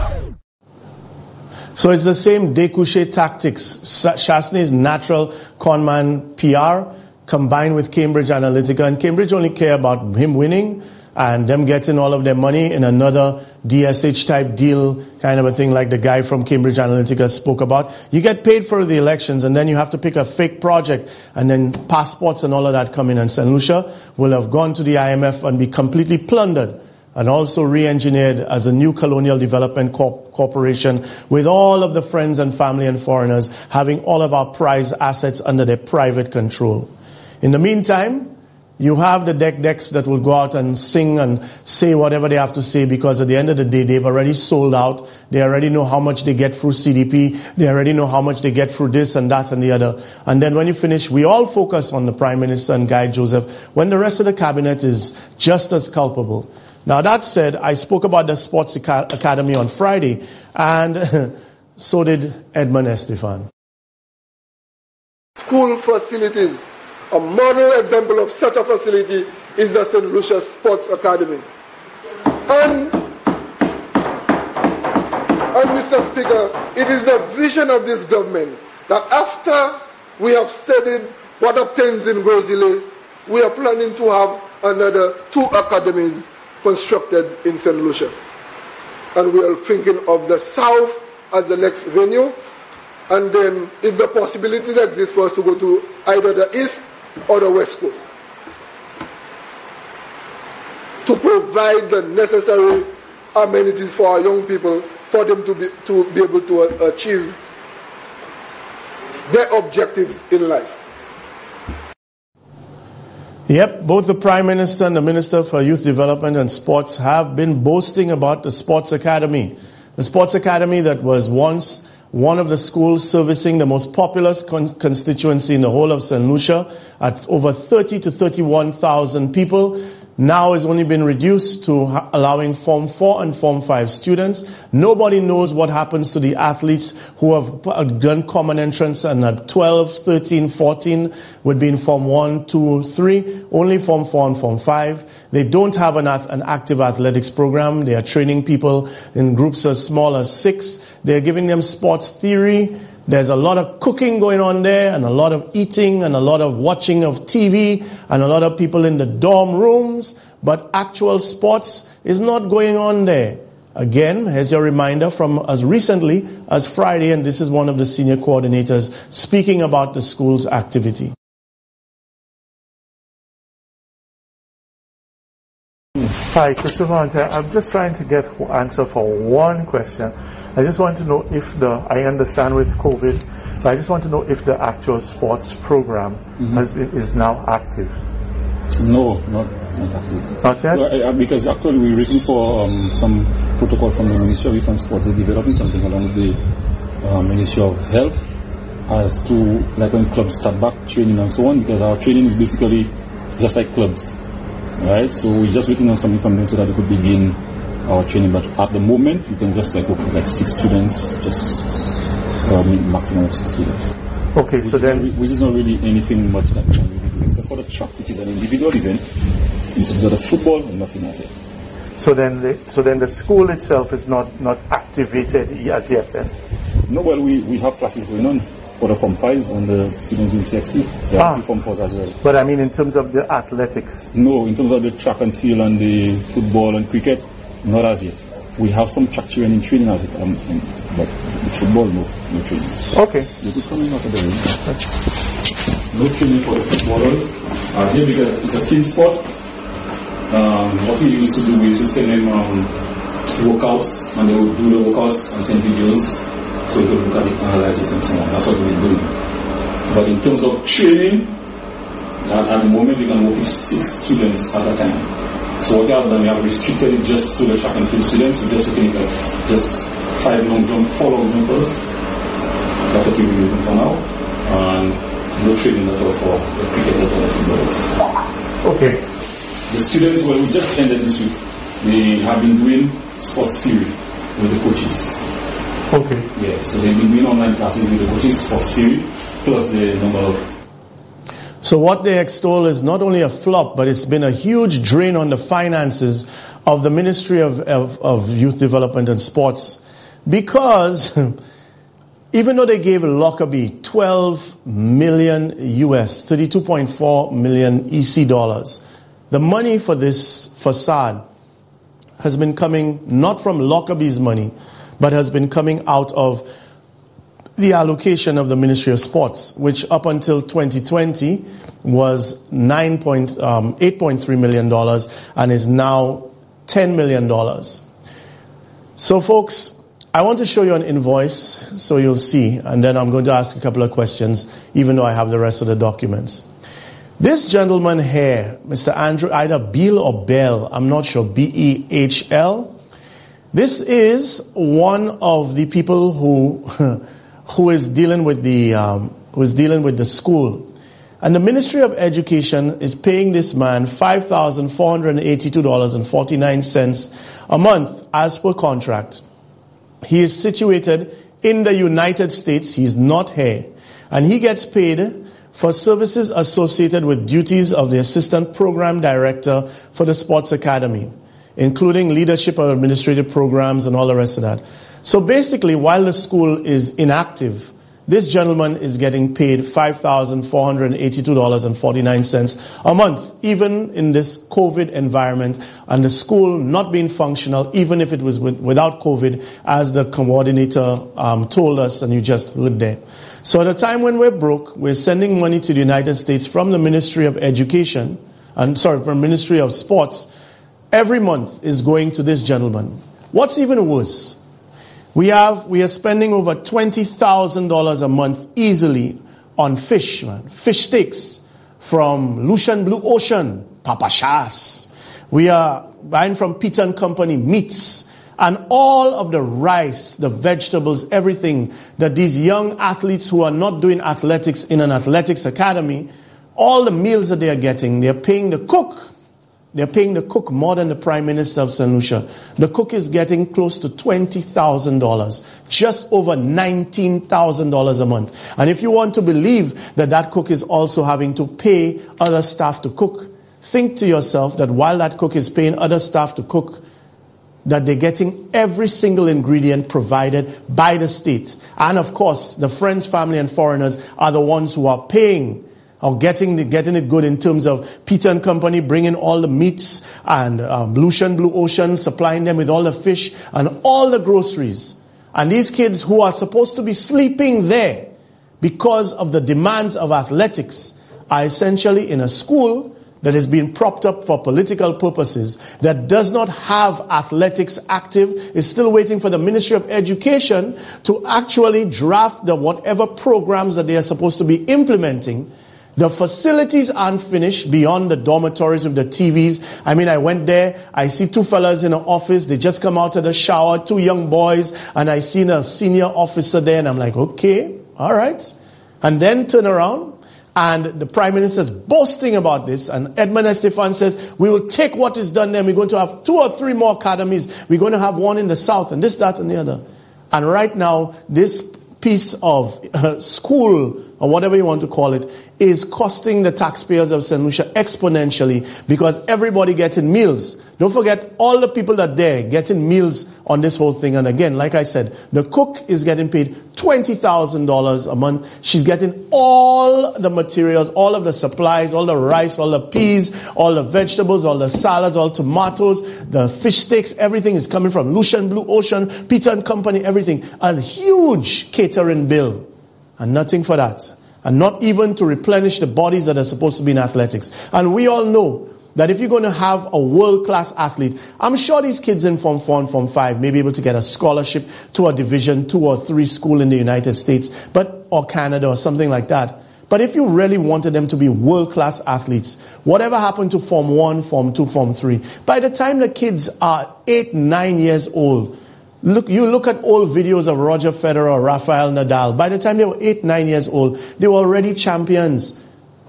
So it's the same Découché tactics. Chastanet's natural conman PR combined with Cambridge Analytica. And Cambridge only care about him winning and them getting all of their money in another DSH type deal, kind of a thing like the guy from Cambridge Analytica spoke about. You get paid for the elections and then you have to pick a fake project and then passports and all of that come in and St. Lucia will have gone to the IMF and be completely plundered and also re-engineered as a new colonial development corp- corporation with all of the friends and family and foreigners having all of our prized assets under their private control. In the meantime, you have the deck decks that will go out and sing and say whatever they have to say because at the end of the day, they've already sold out. They already know how much they get through CDP. They already know how much they get through this and that and the other. And then when you finish, we all focus on the Prime Minister and Guy Joseph when the rest of the cabinet is just as culpable. Now that said, I spoke about the Sports Academy on Friday and so did Edmund Estephane. School facilities a model example of such a facility is the St. Lucia Sports Academy. And, and Mr. Speaker, it is the vision of this government that after we have studied what obtains in Rosile, we are planning to have another two academies constructed in St. Lucia. And we are thinking of the south as the next venue. And then, if the possibilities exist for us to go to either the east or the West Coast to provide the necessary amenities for our young people for them to be, to be able to uh, achieve their objectives in life. Yep, both the Prime Minister and the Minister for Youth Development and Sports have been boasting about the Sports Academy. The Sports Academy that was once one of the schools servicing the most populous con- constituency in the whole of St. Lucia at over 30 to 31,000 people now has only been reduced to allowing Form 4 and Form 5 students. Nobody knows what happens to the athletes who have uh, done common entrance and at 12, 13, 14 would be in Form 1, 2, 3, only Form 4 and Form 5. They don't have an, an active athletics program. They are training people in groups as small as six. They're giving them sports theory. There's a lot of cooking going on there and a lot of eating and a lot of watching of TV and a lot of people in the dorm rooms, but actual sports is not going on there. Again, here's your reminder from as recently as Friday, and this is one of the senior coordinators speaking about the school's activity. Hi, Christopher. I'm just trying to get answer for one question. I just want to know if the, I understand with COVID, but I just want to know if the actual sports program mm-hmm. has, is now active. No, not, not active. Not yet? Well, because actually we're waiting for um, some protocol from the Ministry of Youth and Sports. They're developing something along with the uh, Ministry of Health as to like when clubs start back training and so on because our training is basically just like clubs. Right? So we're just waiting on something from them so that they could begin our training, but at the moment you can just like work with like six students, just uh, maximum of six students. Okay, which so then not, which is not really anything much that we can really do except for the track, which is an individual event. In terms of the football, and nothing else. So then, the, so then the school itself is not not activated as yet. Then. No, well, we, we have classes going on for the Form 5s and the students in TXC. There ah. Form 4s as well. But I mean in terms of the athletics? No, in terms of the track and field and the football and cricket, not as yet. We have some track training training as it, um, um, but football, no, no training. Okay. You could come in after the ring. No training for the footballers as yet because it's a team sport. Um, what we used to do, we used to send them um, workouts and they would do the workouts and send videos so we could look at it, analyze it and so on. That's what we're doing. But in terms of training, at, at the moment we can work with six students at a time. So what we have done, we have restricted it just to the track and field students. We're just looking at just five long jump, four long jumpers, that's what we're looking for now. And no training at all for the cricketers or the footballers. Okay. The students, well, we just ended this week. They have been doing sports theory with the coaches. Okay. Yeah, so they've been doing online classes with the coaches, sports theory, plus the number of So what they extol is not only a flop, but it's been a huge drain on the finances of the Ministry of, of, of Youth Development and Sports. Because even though they gave Lockerbie 12 million US, 32.4 million EC dollars, the money for this facade has been coming not from Lockerbie's money, but has been coming out of the allocation of the Ministry of Sports, which up until 2020 was 9.8.3 um, million dollars and is now 10 million dollars. So folks, I want to show you an invoice so you'll see, and then I'm going to ask a couple of questions, even though I have the rest of the documents. This gentleman here, Mr. Andrew, either Beal or Bell, I'm not sure, B-E-H-L. This is one of the people who, who is dealing with the, um, who is dealing with the school. And the Ministry of Education is paying this man $5,482.49 a month as per contract. He is situated in the United States. He's not here. And he gets paid for services associated with duties of the Assistant Program Director for the Sports Academy, including leadership of administrative programs and all the rest of that. So basically, while the school is inactive, this gentleman is getting paid $5,482.49 a month, even in this COVID environment and the school not being functional, even if it was with, without COVID, as the coordinator um, told us and you just heard there. So at a time when we're broke, we're sending money to the United States from the Ministry of Education, and sorry, from Ministry of Sports, every month is going to this gentleman. What's even worse, we have, we are spending over $20,000 a month easily on fish, man. Fish sticks from Lucian Blue Ocean, Papa Shas. We are buying from Peter and Company meats and all of the rice, the vegetables, everything that these young athletes who are not doing athletics in an athletics academy, all the meals that they are getting, they're paying the cook they're paying the cook more than the Prime Minister of St. Lucia. The cook is getting close to $20,000, just over $19,000 a month. And if you want to believe that that cook is also having to pay other staff to cook, think to yourself that while that cook is paying other staff to cook, that they're getting every single ingredient provided by the state. And of course, the friends, family, and foreigners are the ones who are paying or getting the, getting it good in terms of Peter and Company bringing all the meats and um, Blue Ocean, Blue Ocean supplying them with all the fish and all the groceries. And these kids who are supposed to be sleeping there because of the demands of athletics are essentially in a school that is being propped up for political purposes, that does not have athletics active, is still waiting for the Ministry of Education to actually draft the whatever programs that they are supposed to be implementing the facilities aren't finished beyond the dormitories with the TVs. I mean, I went there, I see two fellas in an office, they just come out of the shower, two young boys, and I seen a senior officer there, and I'm like, okay, alright. And then turn around, and the Prime Minister is boasting about this, and Edmund Estephane says, we will take what is done there, we're going to have two or three more academies, we're going to have one in the south, and this, that, and the other. And right now, this piece of uh, school or whatever you want to call it, is costing the taxpayers of St. Lucia exponentially because everybody getting meals. Don't forget all the people that there getting meals on this whole thing. And again, like I said, the cook is getting paid $20,000 a month. She's getting all the materials, all of the supplies, all the rice, all the peas, all the vegetables, all the salads, all tomatoes, the fish sticks, everything is coming from Lucian Blue Ocean, Peter and Company, everything. A huge catering bill and nothing for that. And not even to replenish the bodies that are supposed to be in athletics. And we all know that if you're going to have a world-class athlete, I'm sure these kids in Form 4 and Form 5 may be able to get a scholarship to a Division 2 or 3 school in the United States, but, or Canada or something like that. But if you really wanted them to be world-class athletes, whatever happened to Form 1, Form 2, Form 3, by the time the kids are 8, 9 years old, Look, you look at old videos of Roger Federer or Rafael Nadal. By the time they were eight, nine years old, they were already champions.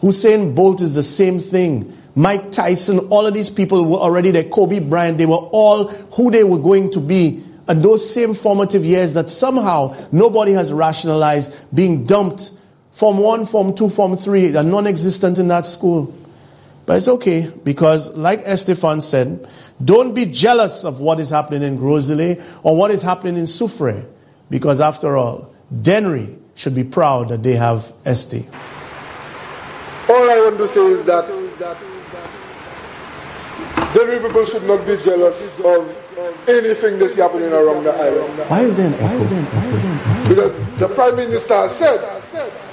Usain Bolt is the same thing. Mike Tyson, all of these people were already there. Kobe Bryant, they were all who they were going to be. And those same formative years that somehow nobody has rationalized being dumped Form 1, Form 2, Form 3 they're non-existent in that school. But it's okay because like Estephane said, don't be jealous of what is happening in Gros or what is happening in Soufriere because after all, Dennery should be proud that they have ST. All I want to say is that Dennery people should not be jealous of anything that's happening around the island. Why is there an echo? Because the Prime Minister said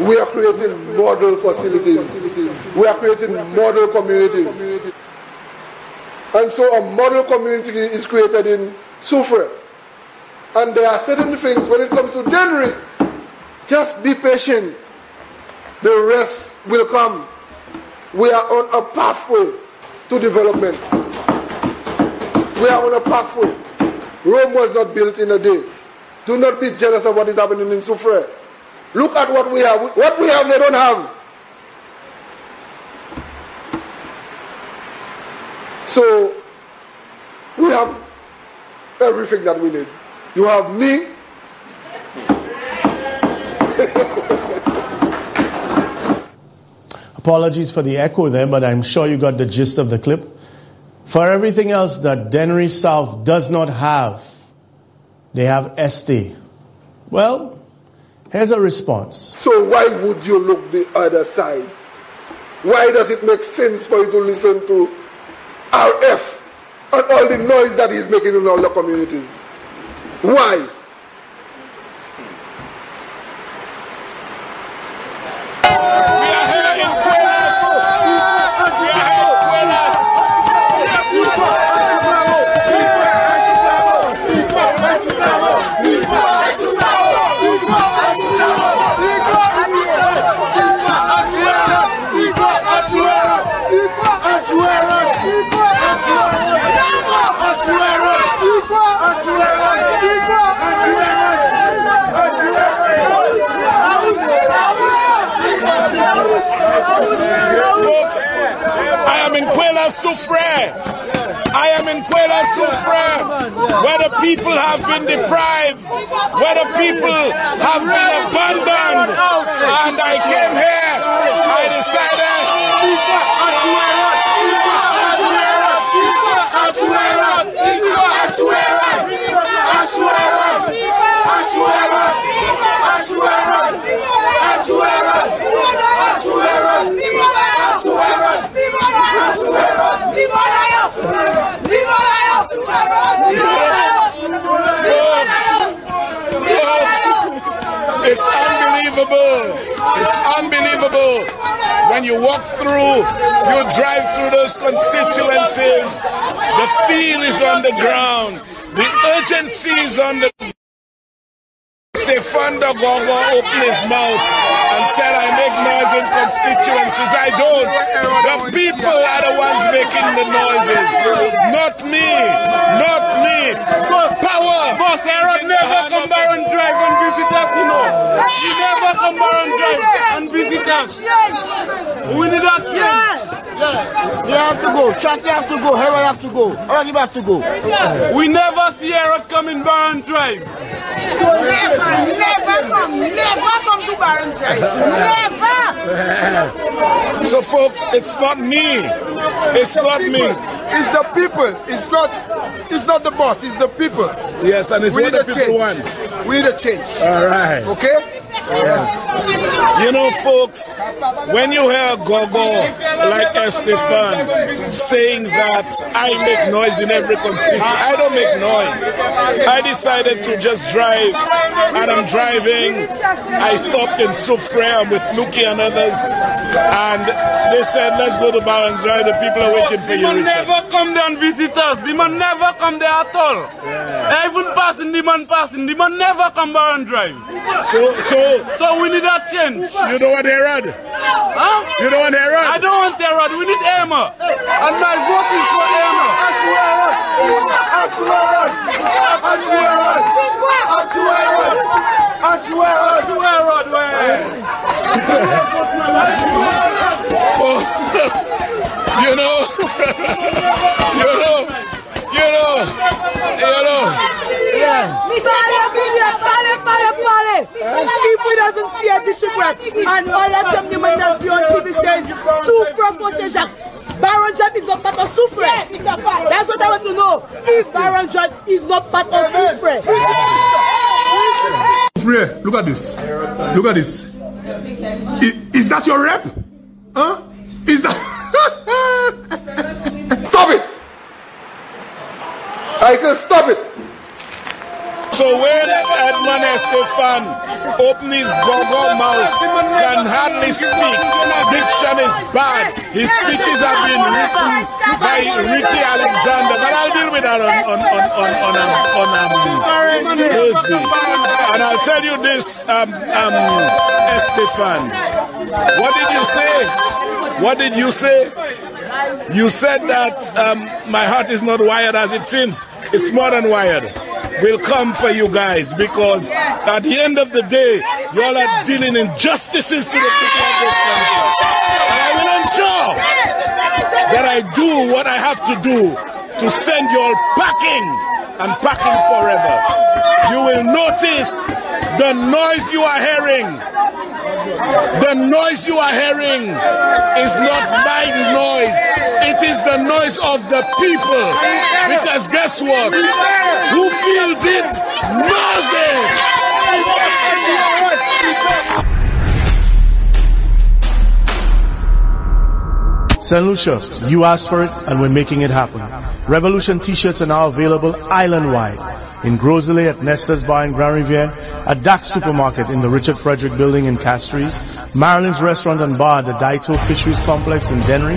we are creating model facilities. We are creating model communities. And so a model community is created in Soufriere. And there are certain things when it comes to Dennery, just be patient. The rest will come. We are on a pathway to development. We are on a pathway. Rome was not built in a day. Do not be jealous of what is happening in Soufriere. Look at what we have. What we have, they don't have. So, we have everything that we need. You have me. Apologies for the echo there, but I'm sure you got the gist of the clip. For everything else that Dennery South does not have, they have ST. Well, here's a response. So why would you look the other side? Why does it make sense for you to listen to RF and all the noise that he's making in all the communities. Why? Folks, I am in Kuala Soufriere. I am in Kuala Soufriere, where the people have been deprived, where the people have been abandoned. And I came here, I It's unbelievable. It's unbelievable. When you walk through, you drive through those constituencies, the feel is on the ground, the urgency is on the ground. Stefan Dogongo opened his mouth and said, I make noise in constituencies. I don't. The people are the ones making the noises. Not me. Not me. Power. Boss Aaron never come by and drive He never come by and drive and visit us. We need that Yeah. Yeah. You have to go. Shanti have to go. Herod have to go. All of you have to go. We never see Herod come in bar and drive. Never, never come, never come to Baron Drive. Never. So, folks, it's not me. It's not me. It's the people. It's not. It's not the boss. It's the people. Yes, and it's we what need the a people change. want. We need a change. All right. Okay. Yeah. You know, folks, when you hear Gogo like Estephane saying that I make noise in every constituency, I don't make noise. I decided to just drive, and I'm driving. I stopped in Soufriere I'm with Nuki and others, and they said, let's go to Barons Drive. The people are waiting for you, Richard. never come there and visit us. The man never come there at all. Even passing, the man passing, the man never come and drive. So, so, so we need that change. You don't want Herod? Huh? You don't want Herod? I don't want Herod. We need Emma. And my vote is for Emma. you know, you know, you know, you know. People doesn't fear disrespect and all that time the man that's be on TV saying souffre for Jacques. Baron John is not part of souffre. That's what I want to know. If Baron John is not part of souffre. Frere, look at this. Look at this. I- Is that your rep? Huh? Is that. stop it! I said stop it! So when Edmund Estephane open his goggle mouth, can hardly speak, diction is bad, his speeches have been written by Ricky Alexander, but I'll deal with that on, on, on, on, on, um, on um, Thursday. And I'll tell you this, um, um, Estephane, what did you say? What did you say? You said that um, my heart is not wired as it seems. It's more than wired. We'll come for you guys because at the end of the day, y'all are dealing injustices to the people of this country. And I will ensure that I do what I have to do to send y'all packing and packing forever. You will notice the noise you are hearing. The noise you are hearing is not my noise. It is the noise of the people. Because guess what? Who feels it it. St. Lucia, you asked for it and we're making it happen. Revolution t-shirts are now available island-wide in Gros Islet at Nestor's Bar in Grand Riviere, at Dax Supermarket in the Richard Frederick Building in Castries, Marilyn's Restaurant and Bar at the Daito Fisheries Complex in Dennery,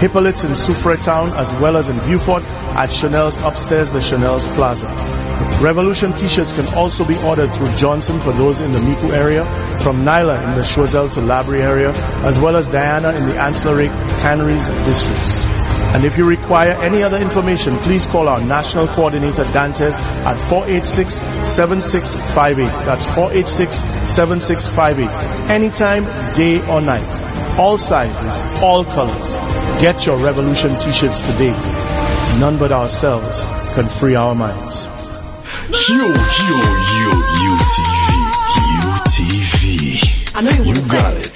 Hippolyte's in Soufriere Town as well as in Vieux Fort at Chanel's upstairs the Chanel's Plaza. Revolution t-shirts can also be ordered through Johnson for those in the Micoud area, from Nyla in the Choiseul to Laborie area, as well as Diana in the ancillary canneries districts. And if you require any other information, please call our national coordinator Dantes at 486-7658. That's 486-7658. Anytime, day or night. All sizes, all colors. Get your Revolution t-shirts today. None but ourselves can free our minds. Yo, yo, yo, UTV, UTV. I know you You got it.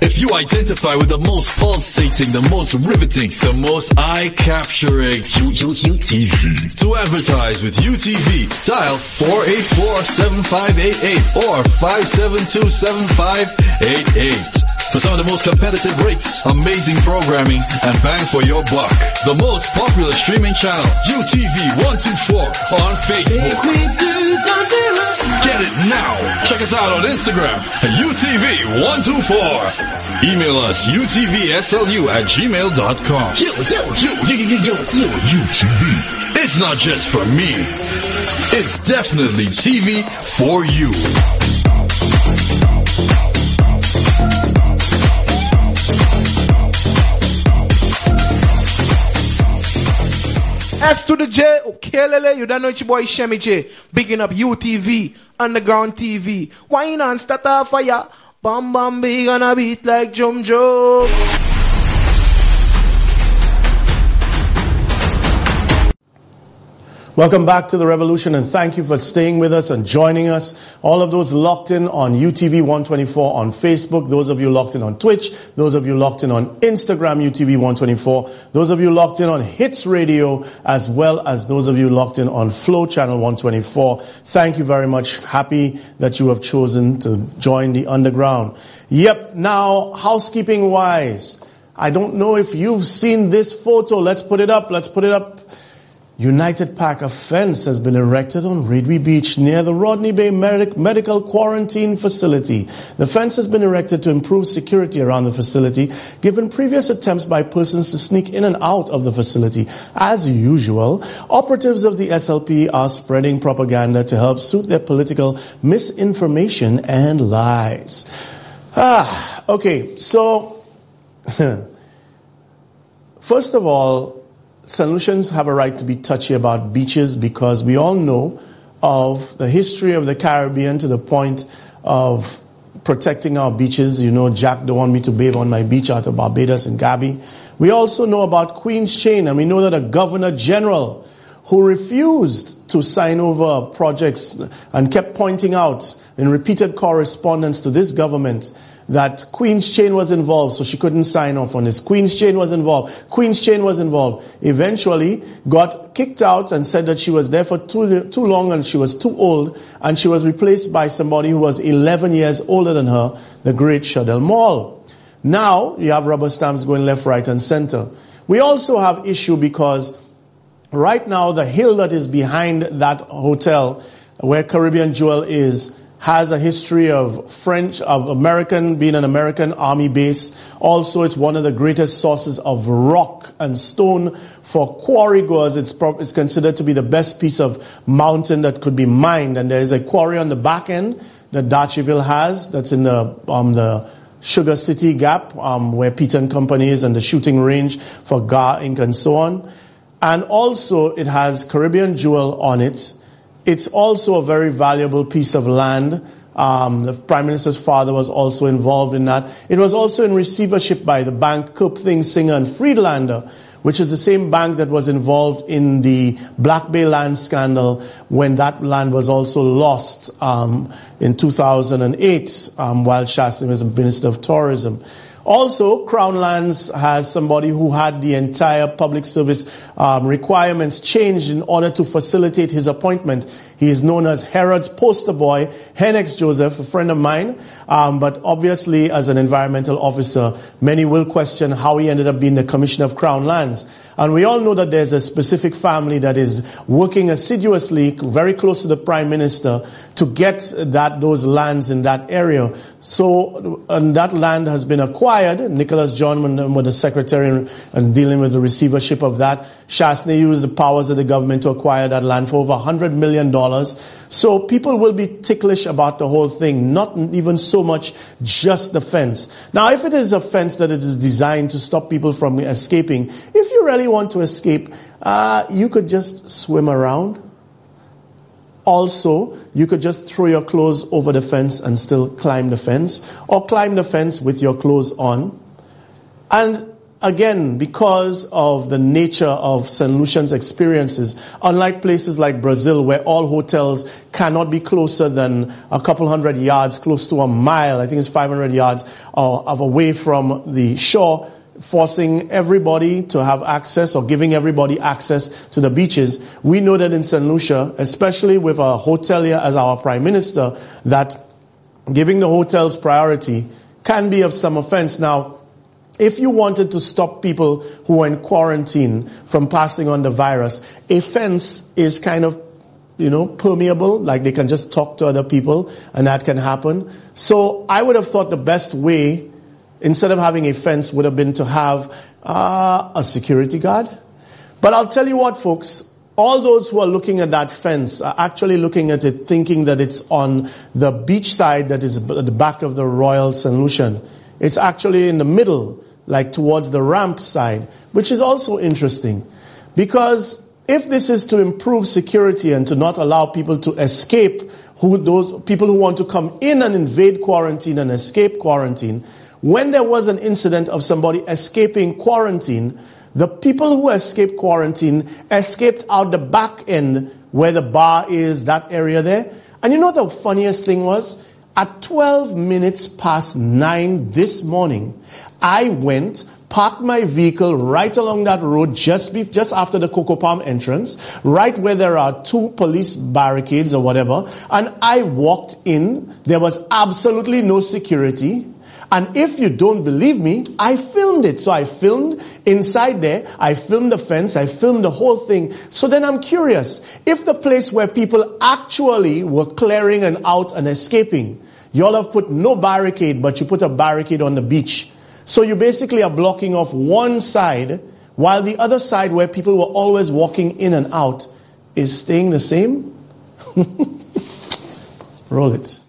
If you identify with the most pulsating, the most riveting, the most eye-capturing UTV. To advertise with UTV, dial 484-7588 or 572-7588. For some of the most competitive rates, amazing programming, and bang for your buck. The most popular streaming channel, UTV 124 on Facebook. Get it now. Check us out on Instagram at UTV124. Email us utvslu at gmail.com. Yo, yo, yo, yo, yo, yo, UTV. It's not just for me. It's definitely TV for you. S to the J, Okelele, you don't know it's boy Shemi J. Bigging up UTV, Underground TV. Wine and start a fire. Bam bam big on a beat like Jum Jum. Welcome back to the revolution and thank you for staying with us and joining us. All of those locked in on UTV 124 on Facebook, those of you locked in on Twitch, those of you locked in on Instagram UTV 124, those of you locked in on Hits Radio, as well as those of you locked in on Flow Channel 124. Thank you very much. Happy that you have chosen to join the underground. Yep. Now, housekeeping wise, I don't know if you've seen this photo. Let's put it up. Let's put it up. United PAC, a fence has been erected on Reduit Beach near the Rodney Bay Medic- Medical Quarantine Facility. The fence has been erected to improve security around the facility, given previous attempts by persons to sneak in and out of the facility. As usual, operatives of the SLP are spreading propaganda to help suit their political misinformation and lies. Ah, okay, so, first of all, St. Lucians have a right to be touchy about beaches because we all know of the history of the Caribbean to the point of protecting our beaches. You know, Jack don't want me to bathe on my beach out of Barbados and Gabby. We also know about Queen's Chain and we know that a governor general who refused to sign over projects and kept pointing out in repeated correspondence to this government that Queen's Chain was involved, so she couldn't sign off on this. Queen's Chain was involved. Queen's Chain was involved. Eventually got kicked out and said that she was there for too, too long and she was too old and she was replaced by somebody who was 11 years older than her, the great Shadell Mall. Now you have rubber stamps going left, right and center. We also have issue because right now the hill that is behind that hotel where Caribbean Jewel is has a history of French, of American, being an American army base. Also, it's one of the greatest sources of rock and stone for quarry goers. It's, pro- it's considered to be the best piece of mountain that could be mined. And there is a quarry on the back end that Dutcheville has that's in the, um, the Sugar City Gap, um, where Peter and Company is and the shooting range for Gar Inc. and so on. And also it has Caribbean Jewel on it it's also a very valuable piece of land. Um, the Prime Minister's father was also involved in that. It was also in receivership by the bank Thing Singer and Friedlander, which is the same bank that was involved in the Black Bay land scandal when that land was also lost um, in 2008 um, while Chastanet was Minister of Tourism. Also, Crown Lands has somebody who had the entire public service um, requirements changed in order to facilitate his appointment. He is known as Herod's poster boy, Hennex Joseph, a friend of mine. Um, but obviously, as an environmental officer, many will question how he ended up being the commissioner of Crown Lands. And we all know that there's a specific family that is working assiduously, very close to the prime minister, to get that those lands in that area. So, and that land has been acquired. Nicholas John was the secretary and dealing with the receivership of that. Chastanet used the powers of the government to acquire that land for over $100 million. So people will be ticklish about the whole thing, not even so much just the fence. Now, if it is a fence that it is designed to stop people from escaping, if you really want to escape, uh, you could just swim around. Also, you could just throw your clothes over the fence and still climb the fence, or climb the fence with your clothes on. And again, because of the nature of St. Lucian's experiences, unlike places like Brazil where all hotels cannot be closer than a couple hundred yards, close to a mile, I think it's 500 yards of away from the shore, forcing everybody to have access or giving everybody access to the beaches. We know that in St. Lucia, especially with a hotelier as our prime minister, that giving the hotels priority can be of some offense. Now, if you wanted to stop people who are in quarantine from passing on the virus, a fence is kind of, you know, permeable, like they can just talk to other people and that can happen. So I would have thought the best way, instead of having a fence, would have been to have uh, a security guard. But I'll tell you what, folks, all those who are looking at that fence are actually looking at it thinking that it's on the beach side that is at the back of the Royal St. Lucian. It's actually in the middle like towards the ramp side, which is also interesting. Because if this is to improve security and to not allow people to escape, who those people who want to come in and invade quarantine and escape quarantine, when there was an incident of somebody escaping quarantine, the people who escaped quarantine escaped out the back end where the bar is, that area there. And you know the funniest thing was? At 12 minutes past 9 this morning, I went, parked my vehicle right along that road just be, just after the Coco Palm entrance, right where there are two police barricades or whatever, and I walked in. There was absolutely no security. And if you don't believe me, I filmed it. So I filmed inside there. I filmed the fence. I filmed the whole thing. So then I'm curious. If the place where people actually were clearing and out and escaping, y'all have put no barricade, but you put a barricade on the beach. So you basically are blocking off one side while the other side where people were always walking in and out is staying the same. Roll it.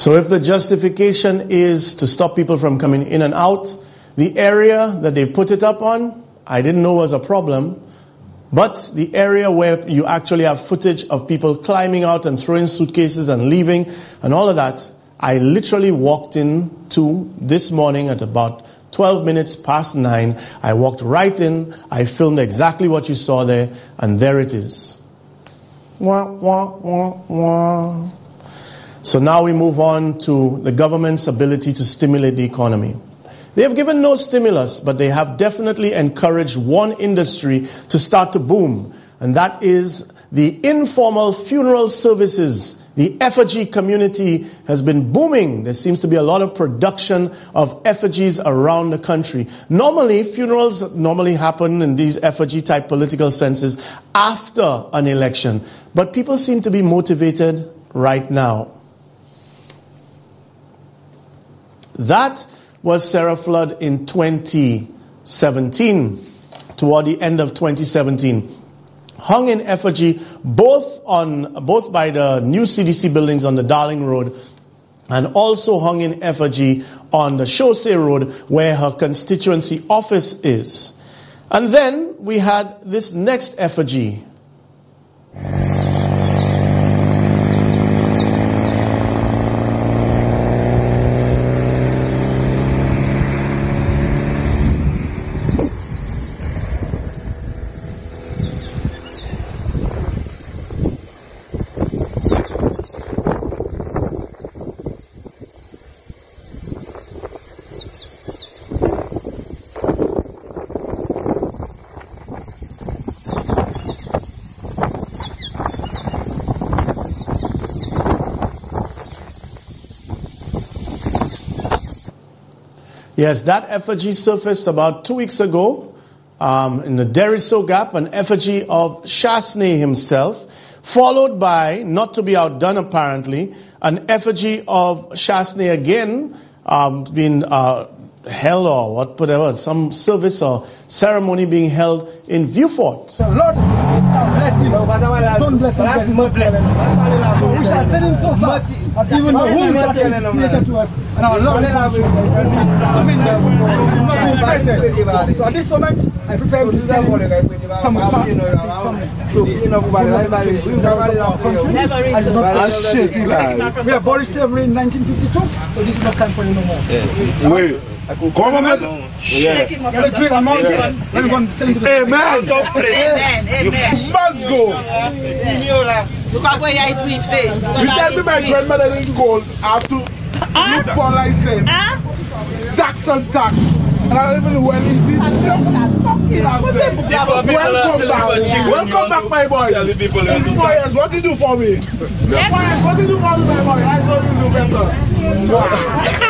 So if the justification is to stop people from coming in and out, the area that they put it up on, I didn't know was a problem. But the area where you actually have footage of people climbing out and throwing suitcases and leaving and all of that, I literally walked in to this morning at about 12 minutes past 9. I walked right in, I filmed exactly what you saw there, and there it is. Wah, wah, wah, wah. So now we move on to the government's ability to stimulate the economy. They have given no stimulus, but they have definitely encouraged one industry to start to boom, and that is the informal funeral services. The effigy community has been booming. There seems to be a lot of production of effigies around the country. Normally, funerals normally happen in these effigy type political senses after an election, but people seem to be motivated right now. That was Sarah Flood in 2017, toward the end of 2017. Hung in effigy both on, both by the new CDC buildings on the Darling Road and also hung in effigy on the Chaussee Road where her constituency office is. And then we had this next effigy Yes, that effigy surfaced about two weeks ago um, in the Deriso Gap, an effigy of Chastanet himself, followed by, not to be outdone apparently, an effigy of Chastanet again um, being uh, held or whatever, some service or ceremony being held in Vieux-Fort. Lord, bless him. Don't bless him. Bless him. We shall send him so far that even the womb that he is created to us and our Lord is I mean, not. So at this moment, I prepare to send him some of our That's shit, Eli. We are abolished slavery in 1952, so this is not time for you no more. Wait. Government. Yeah. You're going to drill a mountain yeah. and go and send it to the Amen. Amen. Amen. You must go. You can go here to it faith. You tell me my grandmother didn't go after uh, you for license. Uh, tax and tax. I don't even know when he did. Welcome back. Welcome back, my boy. Boys, what did you do for me? Boys, what did you do for me, my boy? I know you do better.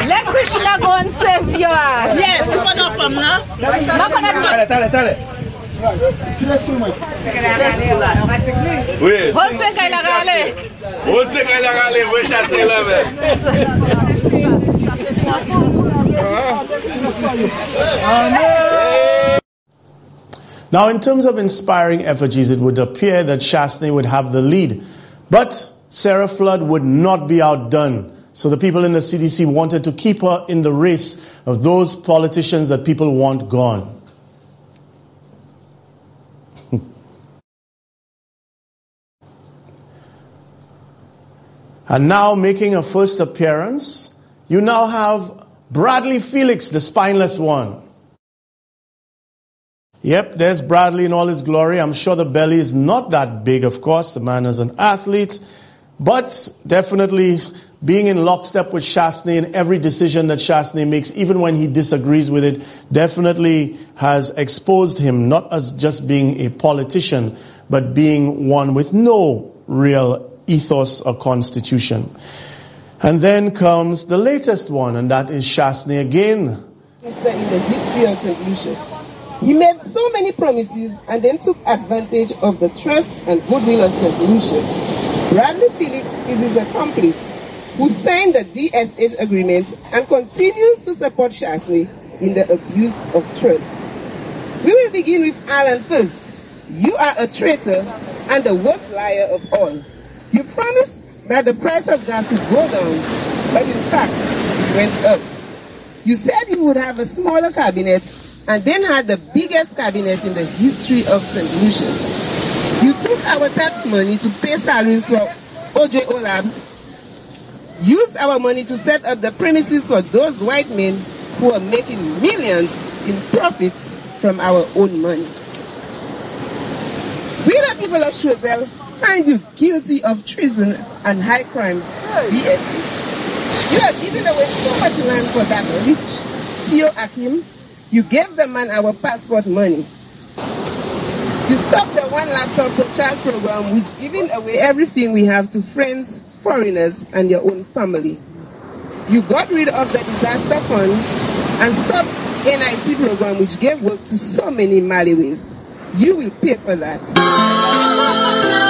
Let Krishna go and save your ass. Yes, you want to come now? Tale, tale, tale. Kile skoul mwen? Hol se kay la gale? Hol se kay la gale, we chate la. Now, in terms of inspiring effigies, it would appear that Chastanet would have the lead. But Sarah Flood would not be outdone. So the people in the CDC wanted to keep her in the race of those politicians that people want gone. and now making a first appearance, you now have Bradley Felix, the spineless one. Yep, there's Bradley in all his glory. I'm sure the belly is not that big, of course. The man is an athlete, but definitely being in lockstep with Chastanet in every decision that Chastanet makes, even when he disagrees with it, definitely has exposed him not as just being a politician, but being one with no real ethos or constitution. And then comes the latest one, and that is Chastanet again. Minister in the history of St. Lucia. He made so many promises and then took advantage of the trust and goodwill of St. Lucia. Bradley Felix is his accomplice. who signed the DSH agreement and continues to support Chastanet in the abuse of trust. We will begin with Allen first. You are a traitor and the worst liar of all. You promised that the price of gas would go down, but in fact, it went up. You said you would have a smaller cabinet and then had the biggest cabinet in the history of St. Lucia. You took our tax money to pay salaries for OJO Labs, used our money to set up the premises for those white men who are making millions in profits from our own money. We the people of Choiseul find you guilty of treason and high crimes, DSA. You have given away so much land for that rich Theo Akim. You gave the man our passport money. You stopped the one laptop per child program, which giving away everything we have to friends, foreigners, and your own family. You got rid of the disaster fund and stopped NIC program, which gave work to so many Malawi's. You will pay for that.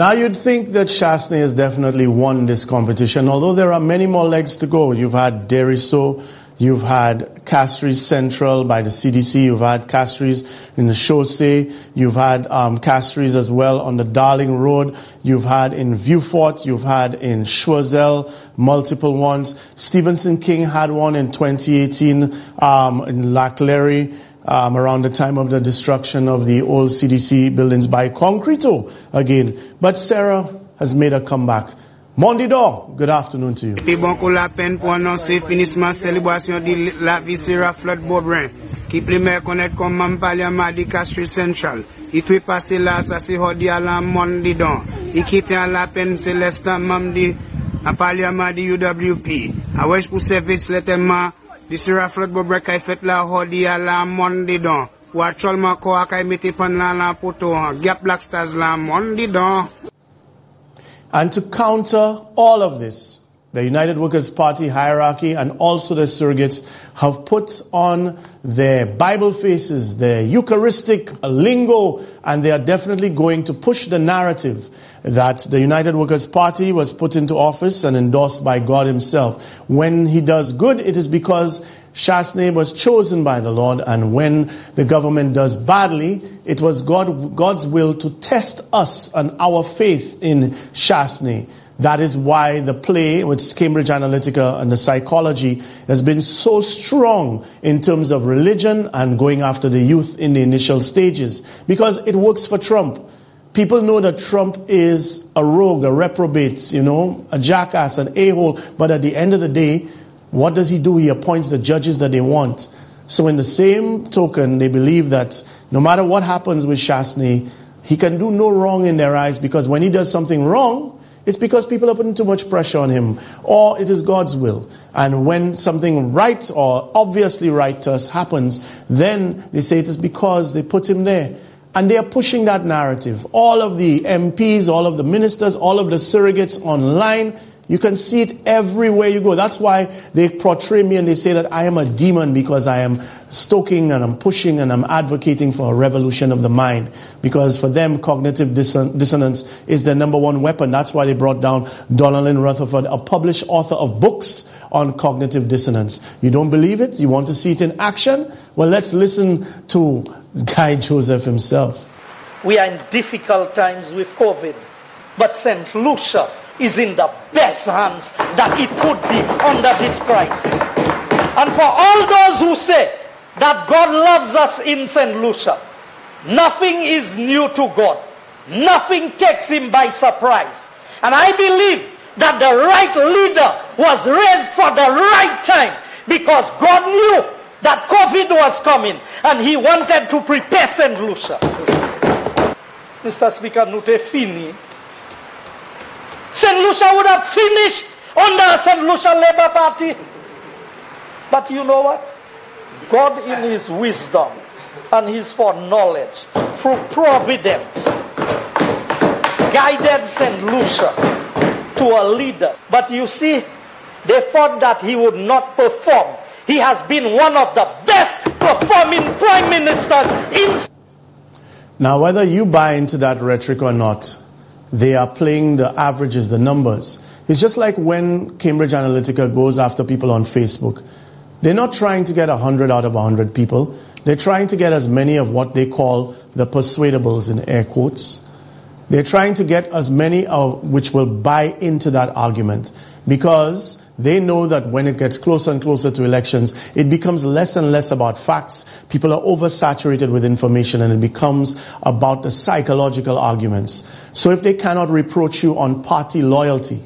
Now you'd think that Chastanet has definitely won this competition, although there are many more legs to go. You've had Deriso, you've had Castries Central by the CDC, you've had Castries in the Chaussee, you've had um, Castries as well on the Darling Road, you've had in Vieux-Fort, you've had in Choiseul, multiple ones. Stephenson King had one in 2018 um, in La Clery um, around the time of the destruction of the old CDC buildings by Concreto again. But Sarah has made a comeback. Mondido, good afternoon to you. Pi bon kou la pen pou anonsi finisman selibasyon di la visera Flood-Beaubrun ki primer konet kon mam palyaman di Castries Central. I twe pase la sa si hodi. I kite an la pen selestan mam di di UWP. A wèj pou servis letenman di sera Flood-Beaubrun kay fet la hodi ko akay meti pan lan lan poto. Gap Black Stars lan Mondidon. And to counter all of this, the United Workers' Party hierarchy and also the surrogates have put on their Bible faces, their Eucharistic lingo, and they are definitely going to push the narrative that the United Workers' Party was put into office and endorsed by God Himself. When He does good, it is because Chastanet was chosen by the Lord, and when the government does badly, it was God, God's will to test us and our faith in Chastanet. That is why the play with Cambridge Analytica and the psychology has been so strong in terms of religion and going after the youth in the initial stages. Because it works for Trump. People know that Trump is a rogue, a reprobate, you know, a jackass, an a-hole. But at the end of the day, what does he do? He appoints the judges that they want. So in the same token, they believe that no matter what happens with Chastanet, he can do no wrong in their eyes because when he does something wrong, it's because people are putting too much pressure on him, or it is God's will. And when something right or obviously right to us happens, then they say it is because they put him there. And they are pushing that narrative. All of the MPs, all of the ministers, all of the surrogates online, you can see it everywhere you go. That's why they portray me and they say that I am a demon because I am stoking and I'm pushing and I'm advocating for a revolution of the mind. Because for them, cognitive dissonance is their number one weapon. That's why they brought down Donalyn Rutherford, a published author of books on cognitive dissonance. You don't believe it? You want to see it in action? Well, let's listen to Guy Joseph himself. We are in difficult times with COVID, but St. Lucia is in the best hands that it could be under this crisis. And for all those who say that God loves us in St. Lucia, nothing is new to God. Nothing takes him by surprise. And I believe that the right leader was raised for the right time because God knew that COVID was coming and he wanted to prepare St. Lucia. Mr. Speaker, Nute Fini. St. Lucia would have finished under St. Lucia Labour Party. But you know what? God in his wisdom and his foreknowledge, through providence, guided St. Lucia to a leader. But you see, they thought that he would not perform. He has been one of the best performing prime ministers in. Now, whether you buy into that rhetoric or not, they are playing the averages, the numbers. It's just like when Cambridge Analytica goes after people on Facebook. They're not trying to get 100 out of 100 people. They're trying to get as many of what they call the persuadables in air quotes. They're trying to get as many of which will buy into that argument because they know that when it gets closer and closer to elections, it becomes less and less about facts. People are oversaturated with information and it becomes about the psychological arguments. So if they cannot reproach you on party loyalty,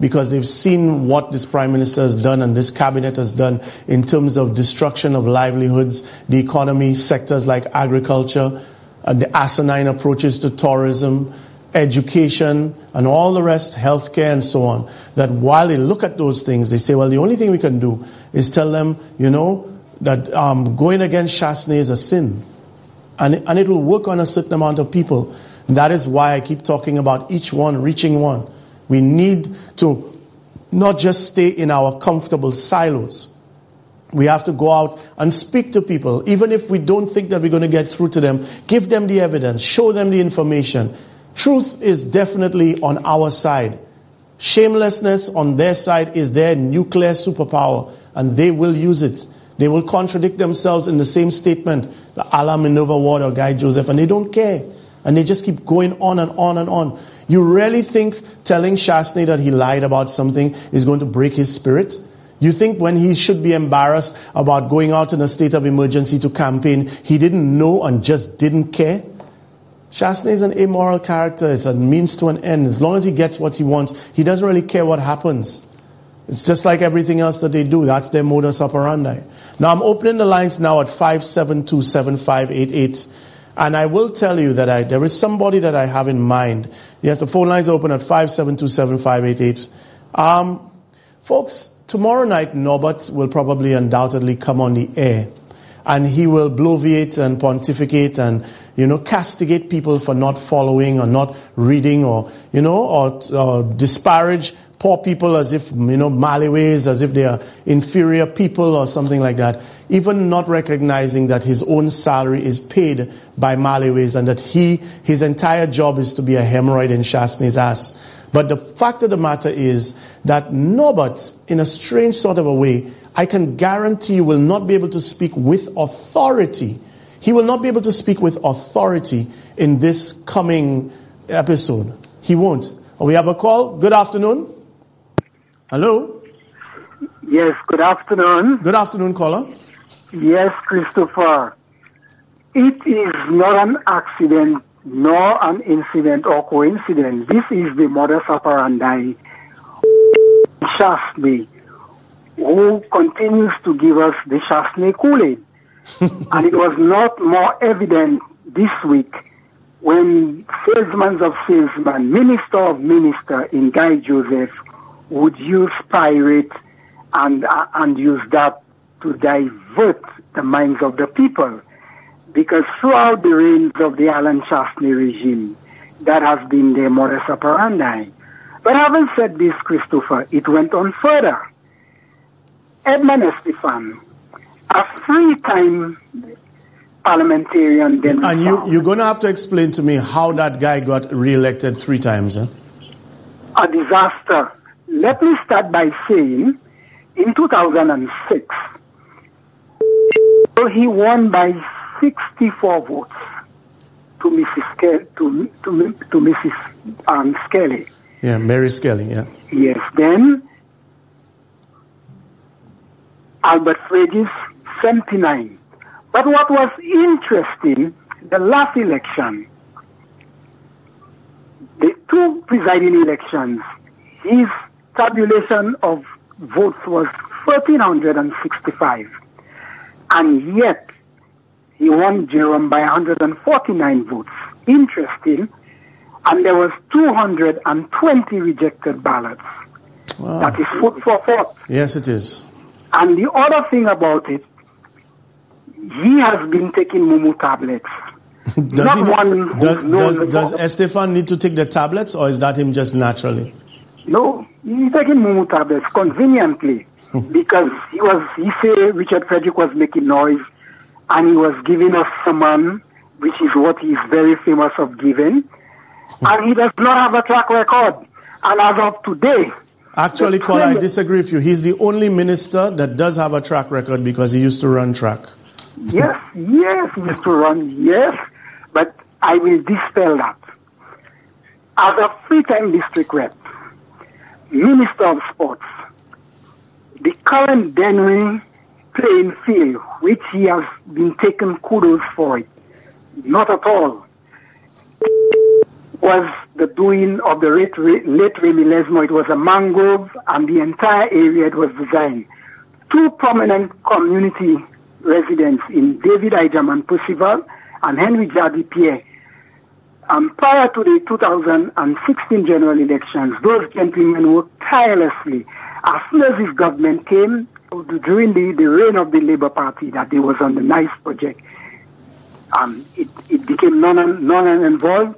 because they've seen what this prime minister has done and this cabinet has done in terms of destruction of livelihoods, the economy, sectors like agriculture, and the asinine approaches to tourism, education, and all the rest, healthcare and so on, that while they look at those things, they say, well, the only thing we can do is tell them, you know, that um, going against Chastanet is a sin. And, and it will work on a certain amount of people. And that is why I keep talking about each one reaching one. We need to not just stay in our comfortable silos. We have to go out and speak to people, even if we don't think that we're going to get through to them. Give them the evidence, show them the information. Truth is definitely on our side. Shamelessness on their side is their nuclear superpower, and they will use it. They will contradict themselves in the same statement, Allah Minerva Ward or Guy Joseph, and they don't care. And they just keep going on and on and on. You really think telling Chastanet that he lied about something is going to break his spirit? You think when he should be embarrassed about going out in a state of emergency to campaign, he didn't know and just didn't care? Chastanet is an immoral character. It's a means to an end. As long as he gets what he wants, he doesn't really care what happens. It's just like everything else that they do. That's their modus operandi. Now I'm opening the lines now at 5727588. And I will tell you that I, there is somebody that I have in mind. Yes, the phone lines open at 5727588. Um, folks, tomorrow night Norbert will probably undoubtedly come on the air and he will bloviate and pontificate and, you know, castigate people for not following or not reading or, you know, or, or disparage poor people as if, you know, Maliways, as if they are inferior people or something like that. Even not recognizing that his own salary is paid by Maliways and that he, his entire job is to be a hemorrhoid in Chastanet's ass. But the fact of the matter is that Norbert, in a strange sort of a way, I can guarantee you will not be able to speak with authority. He will not be able to speak with authority in this coming episode. He won't. We have a call. Good afternoon. Hello. Yes, good afternoon. Good afternoon, caller. Yes, Christopher. It is not an accident nor an incident or coincidence. This is the modus operandi Chastanet, who continues to give us the Chastanet Kool-Aid. and it was not more evident this week when salesman of salesman, minister of minister in Guy Joseph would use pirate and, uh, and use that to divert the minds of the people. Because throughout the reigns of the Allen Chastanet regime, that has been their modus operandi. But having said this, Christopher, it went on further. Edmund Estephane, a three-time parliamentarian then And you, you're going to have to explain to me how that guy got re-elected three times, huh? a disaster. Let me start by saying, in 2006, he won by 64 votes to Mrs. Ke- to, to, to Mrs. Um, Skelly. Yeah, Mary Skelly, yeah. Yes, then Albert Fredis, 79. But what was interesting, the last election, the two presiding elections, his tabulation of votes was 1,365. And yet, he won Jerome by 149 votes. Interesting. And there was 220 rejected ballots. Wow. That is foot for thought. Yes, it is. And the other thing about it, he has been taking Mumu tablets. Does, Not he, one does, does, does Estephane need to take the tablets or is that him just naturally? No, he's taking Mumu tablets conveniently because he was, he say Richard Frederick was making noise and he was giving us summon, which is what he's very famous of giving. And he does not have a track record. And as of today, Actually, Caller, I disagree with you. He's the only minister that does have a track record because he used to run track. Yes, yes, Mr. Ron, yes, but I will dispel that. As a free-time district rep, Minister of Sports, the current Dennery playing field, which he has been taken kudos for it, not at all, was the doing of the late, late Remy Lesmo. It was a mangrove and the entire area it was designed. Two prominent community residents in David Ijaman Percival and Henry Jadi Pierre. Um, prior to the 2016 general elections, those gentlemen worked tirelessly. As soon as his government came, during the, the reign of the Labour Party, that it was on the NICE project, um, it, it became non, non-involved.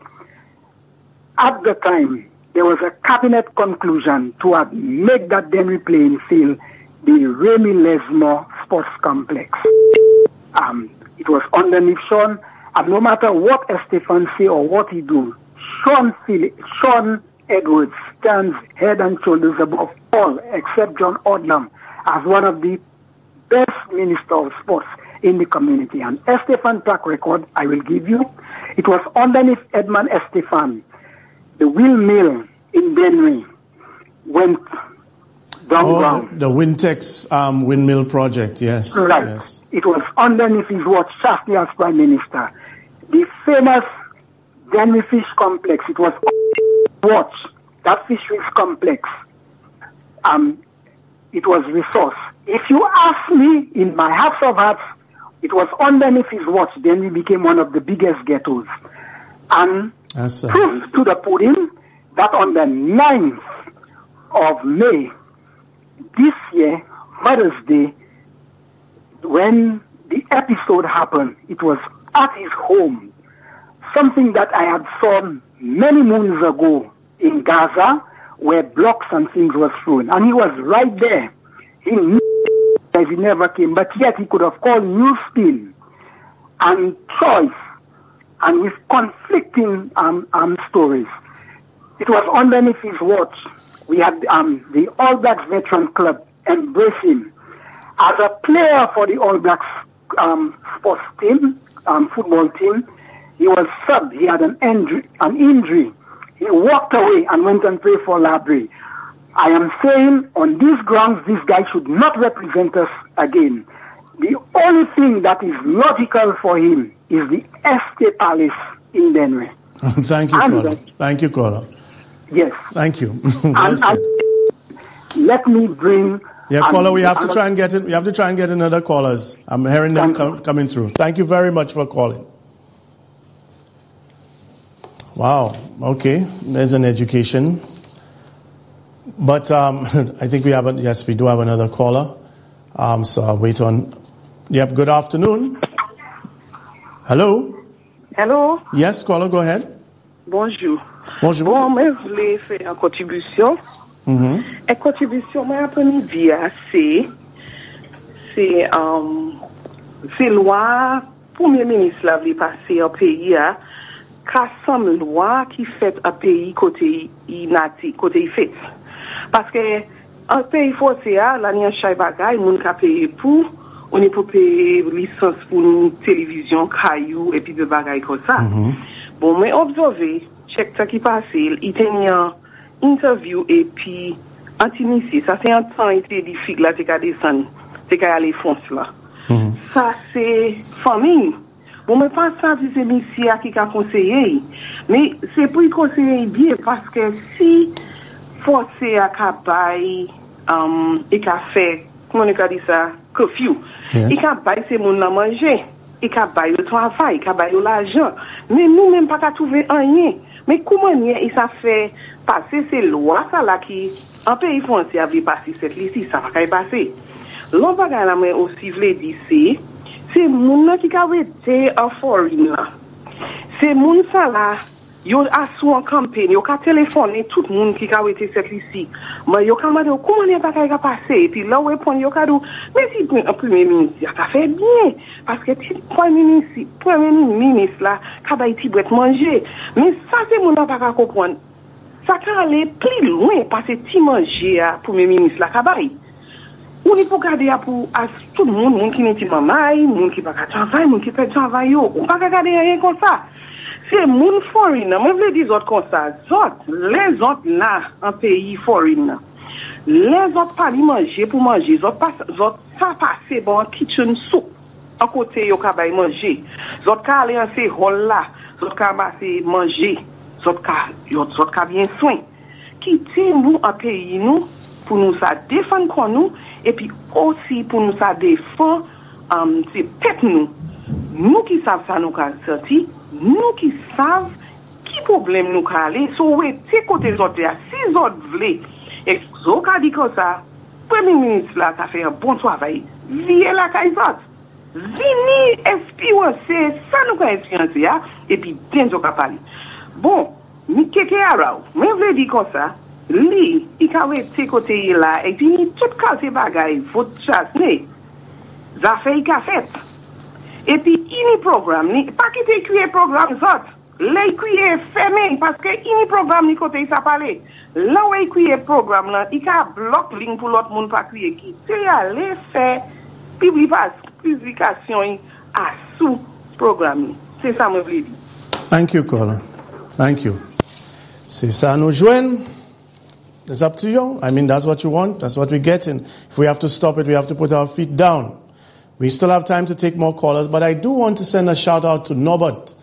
At the time, there was a cabinet conclusion to make that Dennery playing field the Remy Lesmore Sports Complex. Um, it was underneath Sean, and no matter what Estephane say or what he do, Sean, Philip, Sean Edwards stands head and shoulders above all except John Odlum as one of the best minister of sports in the community. And Estephane track record, I will give you. It was underneath Edmund Estephane. The wheel mill in Dennery went down Oh, ground. the, the Wintex um, windmill project, yes. Right. yes. It was underneath his watch, Chastanet as Prime Minister. The famous Dennery Fish Complex, it was watch, that fisheries complex. Um, it was resource. If you ask me, in my heart of hearts, it was underneath his watch, then we became one of the biggest ghettos. And That's, proof to the pudding that on the 9th of May this year, Mother's Day, when the episode happened, it was at his home. Something that I had saw many moons ago in Gaza, where blocks and things were thrown. And he was right there. He knew that he never came, but yet he could have called New Spin and Choice and with conflicting um, um, stories. It was underneath his watch. We had um, the All Blacks Veteran Club embrace him as a player for the All Blacks um, sports team, um, football team. He was subbed. He had an injury. An injury. He walked away and went and played for Laborie. I am saying on these grounds, this guy should not represent us again. The only thing that is logical for him is the Estate Palace in Denver. Thank you, uh, Thank you, caller. Yes. Thank you. And, and let me bring. Yeah, caller, we have to try and get it. We have to try and get another callers. I'm hearing them com- coming through. Thank you very much for calling. Wow. Okay, there's an education. But um, I think we have a, yes, we do have another caller. Um, so I'll wait on. Yep. Good afternoon. Hello. Hello, Yes, caller, go ahead. bonjour. Bonjour. Bon, mwen vle fè an kontribusyon. Mhm. E kontribusyon mwen apren di a, se, se, um, se lwa, Premier Ministre la vle pase an peyi a, kasam lwa ki fet a peyi kote yi nati, kote yi fet. Paske an peyi fote a, la ni an chay bagay, moun ka peye pou, ou ni pou peye lisans pou nou televizyon, kayou, epi de bagay kon sa. Mm -hmm. Bon, mwen obzove, chek ta ki pase, ite ni an interview epi antinisi. Sa se an tan ite di fig la te ka desan, te ka ale fons la. Mm -hmm. Sa se famin. Bon, men pa sa si se misi a ki ka konseye, me se pou yi konseye biye, paske si fose a ka bay, um, e ka fe, kouman e ka di sa, kofyou, yes. e ka bay se moun nan manje, e ka bay yo travay, e ka bay yo lajan, men nou men pa ka touve anye, men kouman ye, e sa fe pase se lwa sa la ki, an pe yi fonse avye pase set li si, sa va ka yi pase. Lon bagay la men osi vle di se, se moun nan ki ka wete an forin la. Se moun sa la, yo asou an kampen, yo ka telefone tout moun ki ka wete set lisi. Ma yo ka mwade, kouman e bakay ka pase? Epi la wepon yo ka do, men si premier ministre, ya ka fe bien. Paske ti premier ministre la, ka bay ti bret manje. Men sa se moun nan baka kopwane. Sa ka ale pli lwen pase ti manje ya premier ministre la ka bay. Ou ni pou gade ya pou as tout moun, moun ki neti mamay, moun ki baka travay, moun ki pe travay yo. Ou baka gade ya yon kon sa. Se moun foreign, moun vle di zot kon sa. Zot, le zot la an peyi foreign. Le zot pa li manje pou manje. Zot, pas, zot sa pase bon kitchen soup. An kote yo ka bay manje. Zot ka ale an se hol la. Zot ka base manje. Zot ka, yo, zot ka bien swen. Ki ti mou an peyi nou pou nou sa defan kon nou. epi osi pou nou sa defan um, se pet nou. Nou ki sav sa nou ka soti, nou ki sav ki problem nou ka ale, sou we te kote zote a, si zot vle, e zo ka di ko sa, premi minis la ta fe yon bon travay, viye la ka izot Vini espiwe se, sa nou ka espiyansi ya, epi den zo ka pali. Bon, mi keke a raw, men vle di ko sa, li, i ka we te kote yi la, e pi ni tout kalte bagay, vot chasne, zafè yi ka fet. E pi ini program ni, pa ki te kuye program zot, le kuye kwe feme, paske ini program ni kote yi sa pale. La we kuye program la, i ka blok link pou lot moun pa kuye ki. Se ya le fe, publikasyon yi a sou program ni. Se sa mwen vle di. Thank you, Colin. Thank you. Se sa nou jwen. It's up to you. I mean, that's what you want. That's what we're getting. If we have to stop it, we have to put our feet down. We still have time to take more callers, but I do want to send a shout out to Norbert.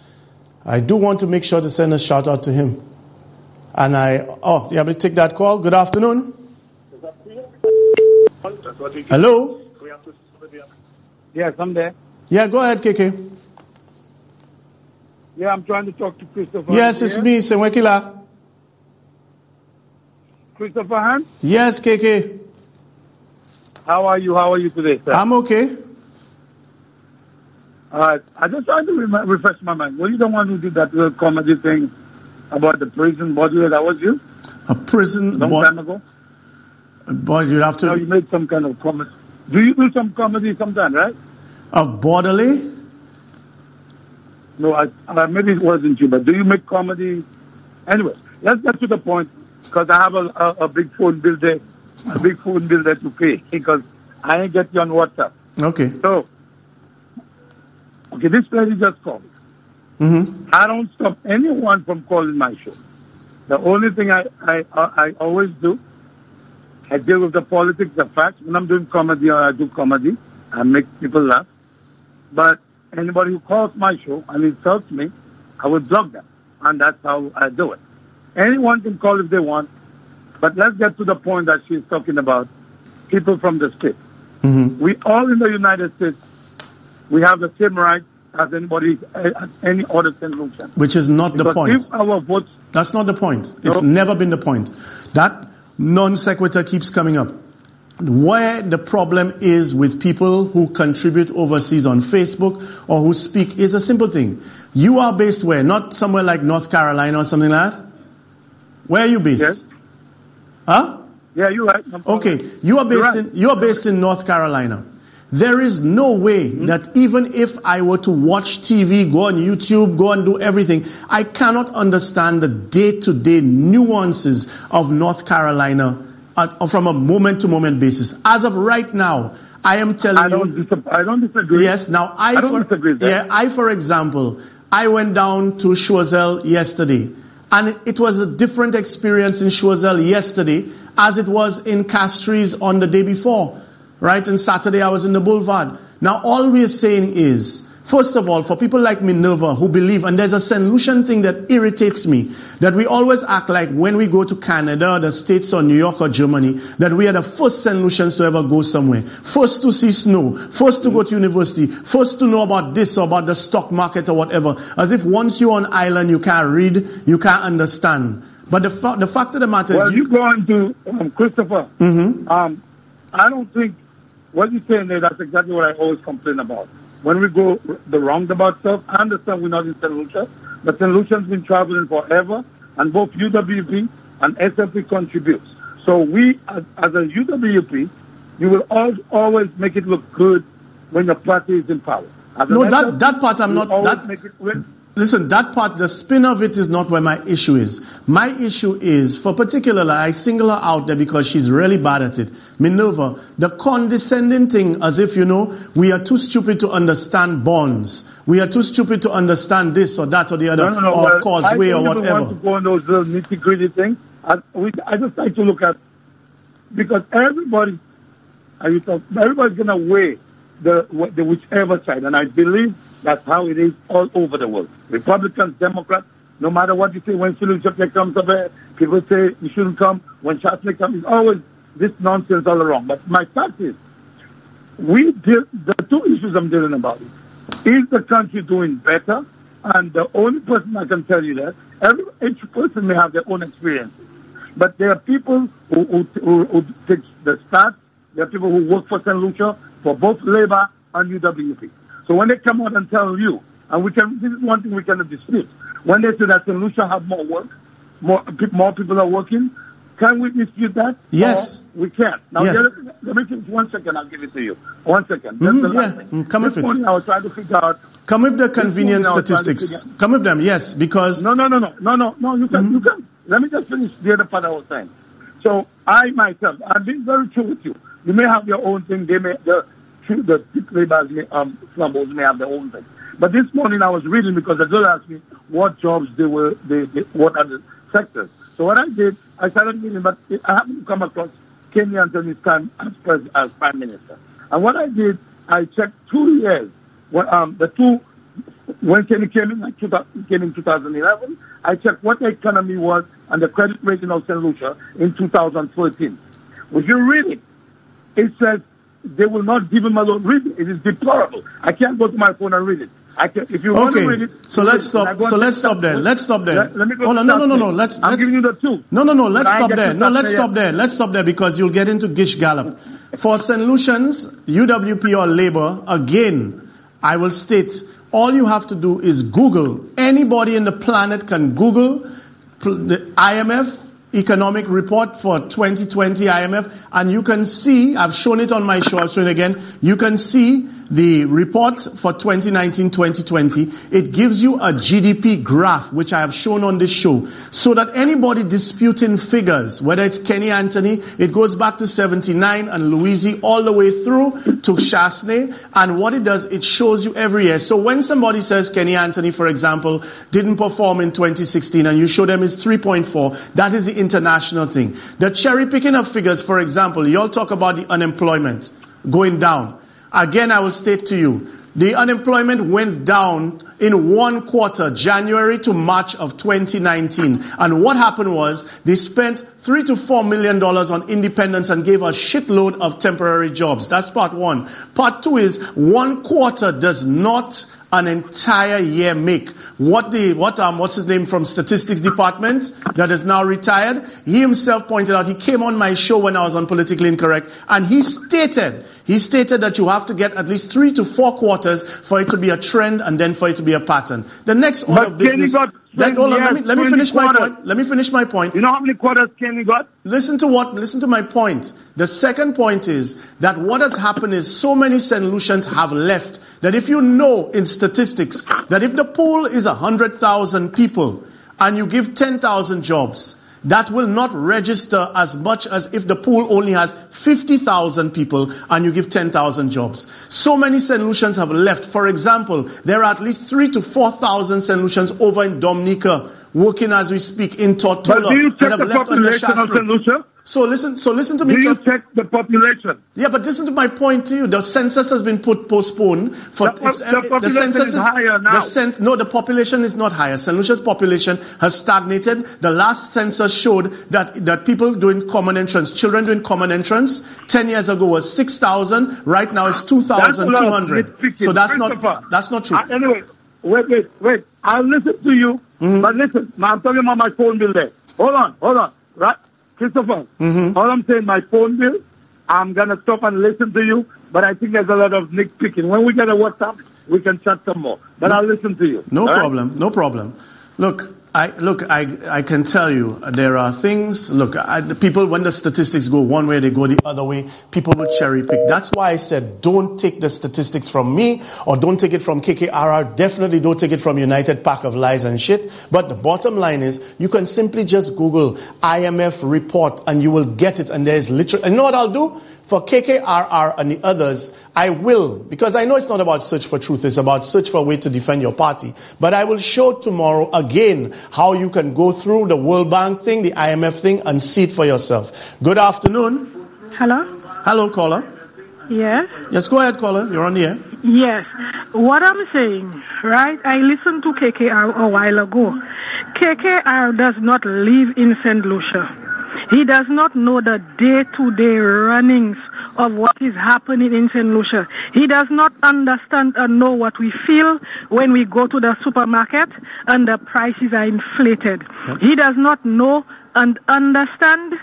I do want to make sure to send a shout out to him. And I, oh, you have to take that call. Good afternoon. Hello? Yes, I'm there. Yeah, go ahead, KK. Yeah, I'm trying to talk to Christopher. Yes, it's me, Senwekila. Christopher Hunt. Yes, KK. How are you? How are you today, sir? I'm okay. Uh, I just tried to rem- refresh my mind. Were you the one who did that little comedy thing about the prison body? That was you? A prison Long bod- time ago? Boy, you have No, to. you made some kind of comedy. Do you do some comedy sometime, right? Of bodily? No, I, uh, maybe it wasn't you, but do you make comedy? Anyway, let's get to the point because I have a, a, a big phone bill there, a big phone bill there to pay because I ain't get you on WhatsApp. Okay. So, okay, this lady just called. Mm-hmm. I don't stop anyone from calling my show. The only thing I, I, I, I always do, I deal with the politics, the facts. When I'm doing comedy, I do comedy. I make people laugh. But anybody who calls my show and insults me, I will block them. And that's how I do it. Anyone can call if they want. But let's get to the point that she's talking about people from the state. Mm-hmm. We all in the United States, we have the same rights as anybody, as any other. Lucian. Which is not the point. If our votes, That's not the point. It's No. never been the point. That non sequitur keeps coming up. Where the problem is with people who contribute overseas on Facebook or who speak is a simple thing. You are based where? Not somewhere like North Carolina or something like that? Where are you based? Huh? yeah, you're right. I'm Okay, you are based right. in you are based in North Carolina. There is no way Hmm? that even if I were to watch TV, go on YouTube, go and do everything, I cannot understand the day-to-day nuances of North Carolina uh, from a moment-to-moment basis. As of right now, I am telling I you. don't, dis- I don't disagree. Yes, now I, I don't for, disagree with that. Yeah, I, for example, I went down to Choiseul yesterday. And it, was a different experience in Choiseul yesterday as it was in Castries on the day before. Right? And Saturday I was in the boulevard. Now all we are saying is, First of all, for people like Minerva who believe, and there's a St. Lucian thing that irritates me, that we always act like when we go to Canada, or the States, or New York, or Germany, that we are the first St. Lucians to ever go somewhere. First to see snow, first to go to university, first to know about this or about the stock market or whatever. As if once you're on island, you can't read, you can't understand. But the, fa- the fact of the matter Well, is, Well, you going to um, Christopher? Mhm. Um, I don't think what you're saying there. That's exactly what I always complain about. When we go the roundabout stuff, I understand we're not in St. Lucia, but St. Lucia's been traveling forever, and both UWP and SLP contributes. So we, as, as a UWP, you will al- always make it look good when your party is in power. As No, that- SLP, that part I'm not- always that- it when- Listen, that part, the spin of it is not where my issue is. My issue is, for particular, I single her out there because she's really bad at it. Minerva, the condescending thing as if, you know, we are too stupid to understand bonds. We are too stupid to understand this or that or the other, No, no, no. or well, causeway I don't want to go on those uh, little nitty gritty things. I, we, I just like to look at because everybody, talk, everybody's gonna weigh the, the whichever side, and I believe that's how it is all over the world. Republicans, Democrats, no matter what you say, when Chapter comes up here, people say you shouldn't come. When Chancellor comes, it's always this nonsense all around. But my fact is, we deal, the two issues I'm dealing about is the country doing better? And the only person I can tell you that, every, each person may have their own experiences. But there are people who, who, who, who take the start. There are people who work for St. Lucia, for both Labour and UWP. So when they come out and tell you, and we can, this is one thing we cannot dispute. When they say that St. Lucia have more work, more, more people are working, can we dispute that? Yes. We can't. Now, Yes. let me finish one second, I'll give it to you. One second. Mhm, the yeah. Mm, come this with it. I was trying to figure out Come with the convenience I was trying to statistics. Come with them, yes, because. No, no, no, no, no, no, no. You can, Mm-hmm. you can. Let me just finish the other part I was saying. So I myself, I'm being very true with you. You may have your own thing. They may the the laborers, may, um, slumbers may have their own thing. But this morning I was reading because the girl asked me what jobs they were, they, they what are the sectors. So what I did, I started reading, but I happened to come across Kenny Anthony's time as, as prime minister. And what I did, I checked two years. When, um, the two when Kenny came in, like 2000, came in 2011, I checked what the economy was and the credit rating of St. Lucia in 2013. If you read it, it says they will not give him a loan. Read it. It is deplorable. I can't go to my phone and read it. I can, if you want to read it. so let's it. Stop. So let's stop there. Let's stop there. Let, let me go Hold on, no, no, no, no. Let's. I'm let's giving you the two. No, no, no. Let's stop there. No, let's stop there. Let's stop there because you'll get into Gish Gallop. For St. Lucians, UWP or Labour, again, I will state all you have to do is Google. Anybody in the planet can Google the IMF economic report for 2020 IMF and you can see, I've shown it on my show, I'll show it again, you can see the report for 2019-2020. It gives you a GDP graph, which I have shown on this show, so that anybody disputing figures, whether it's Kenny Anthony, it goes back to 79 and Louisy all the way through to Chastanet, and what it does, it shows you every year. So when somebody says Kenny Anthony, for example, didn't perform in 2016 and you show them it's 3.4, that is the international thing. The cherry picking of figures, for example, you all talk about the unemployment going down. Again, I will state to you, the unemployment went down in one quarter, January to March of 2019. And what happened was they spent three to four million dollars on independence and gave a shitload of temporary jobs. That's part one. Part two is one quarter does not an entire year make. What the, what, um, what's his name from statistics department that is now retired? He himself pointed out, he came on my show when I was on politically incorrect and he stated, he stated that you have to get at least three to four quarters for it to be a trend and then for it to be a pattern. The next order of But Kenny business, got let, on, let me, let me 20 finish my point. Let me finish my point. You know how many quarters Kenny got? Listen to what, listen to my point. The second point is that what has happened is so many St. Lucians have left that if you know in statistics that if the pool is a hundred thousand people and you give ten thousand jobs, that will not register as much as if the pool only has 50,000 people and you give 10,000 jobs. So many St. Lucians have left. For example, there are at least three to 4,000 St. Lucians over in Dominica working as we speak in Tortola But do you check the population of St. Lucia? So listen, so listen to me. Do you check the population? Yeah, but listen to my point to you. The census has been put postponed for The po- the population is higher now. The cen- no, the population is not higher. St. Lucia's population has stagnated. The last census showed that that people doing common entrance, children doing common entrance, ten years ago was six thousand. Right now it's two thousand two hundred. So that's not that's not true. Uh, anyway, wait, wait, wait. I'll listen to you, Mm-hmm. but listen, I'm talking about my phone bill there. Hold on, hold on. Right? Christopher, Mm-hmm. all I'm saying, my phone bill, I'm going to stop and listen to you, but I think there's a lot of nitpicking. When we get a WhatsApp, we can chat some more. But I'll listen to you. No all right? problem. No problem. Look, I look. I I can tell you there are things. Look, I, people when the statistics go one way, they go the other way. People will cherry pick. That's why I said don't take the statistics from me or don't take it from KKRR. Definitely don't take it from United Pack of Lies and shit. But the bottom line is you can simply just Google IMF report and you will get it. And there's literally. And you know what I'll do? For KKRR and the others, I will, because I know it's not about search for truth, it's about search for a way to defend your party. But I will show tomorrow again how you can go through the World Bank thing, the IMF thing, and see it for yourself. Good afternoon. Hello? Hello, caller. Yes? Yes, go ahead, caller. You're on the air. Yes. What I'm saying, right? I listened to KKR a while ago. KKR does not live in St. Lucia. He does not know the day to day runnings of what is happening in St. Lucia. He does not understand and know what we feel when we go to the supermarket and the prices are inflated. He does not know and understand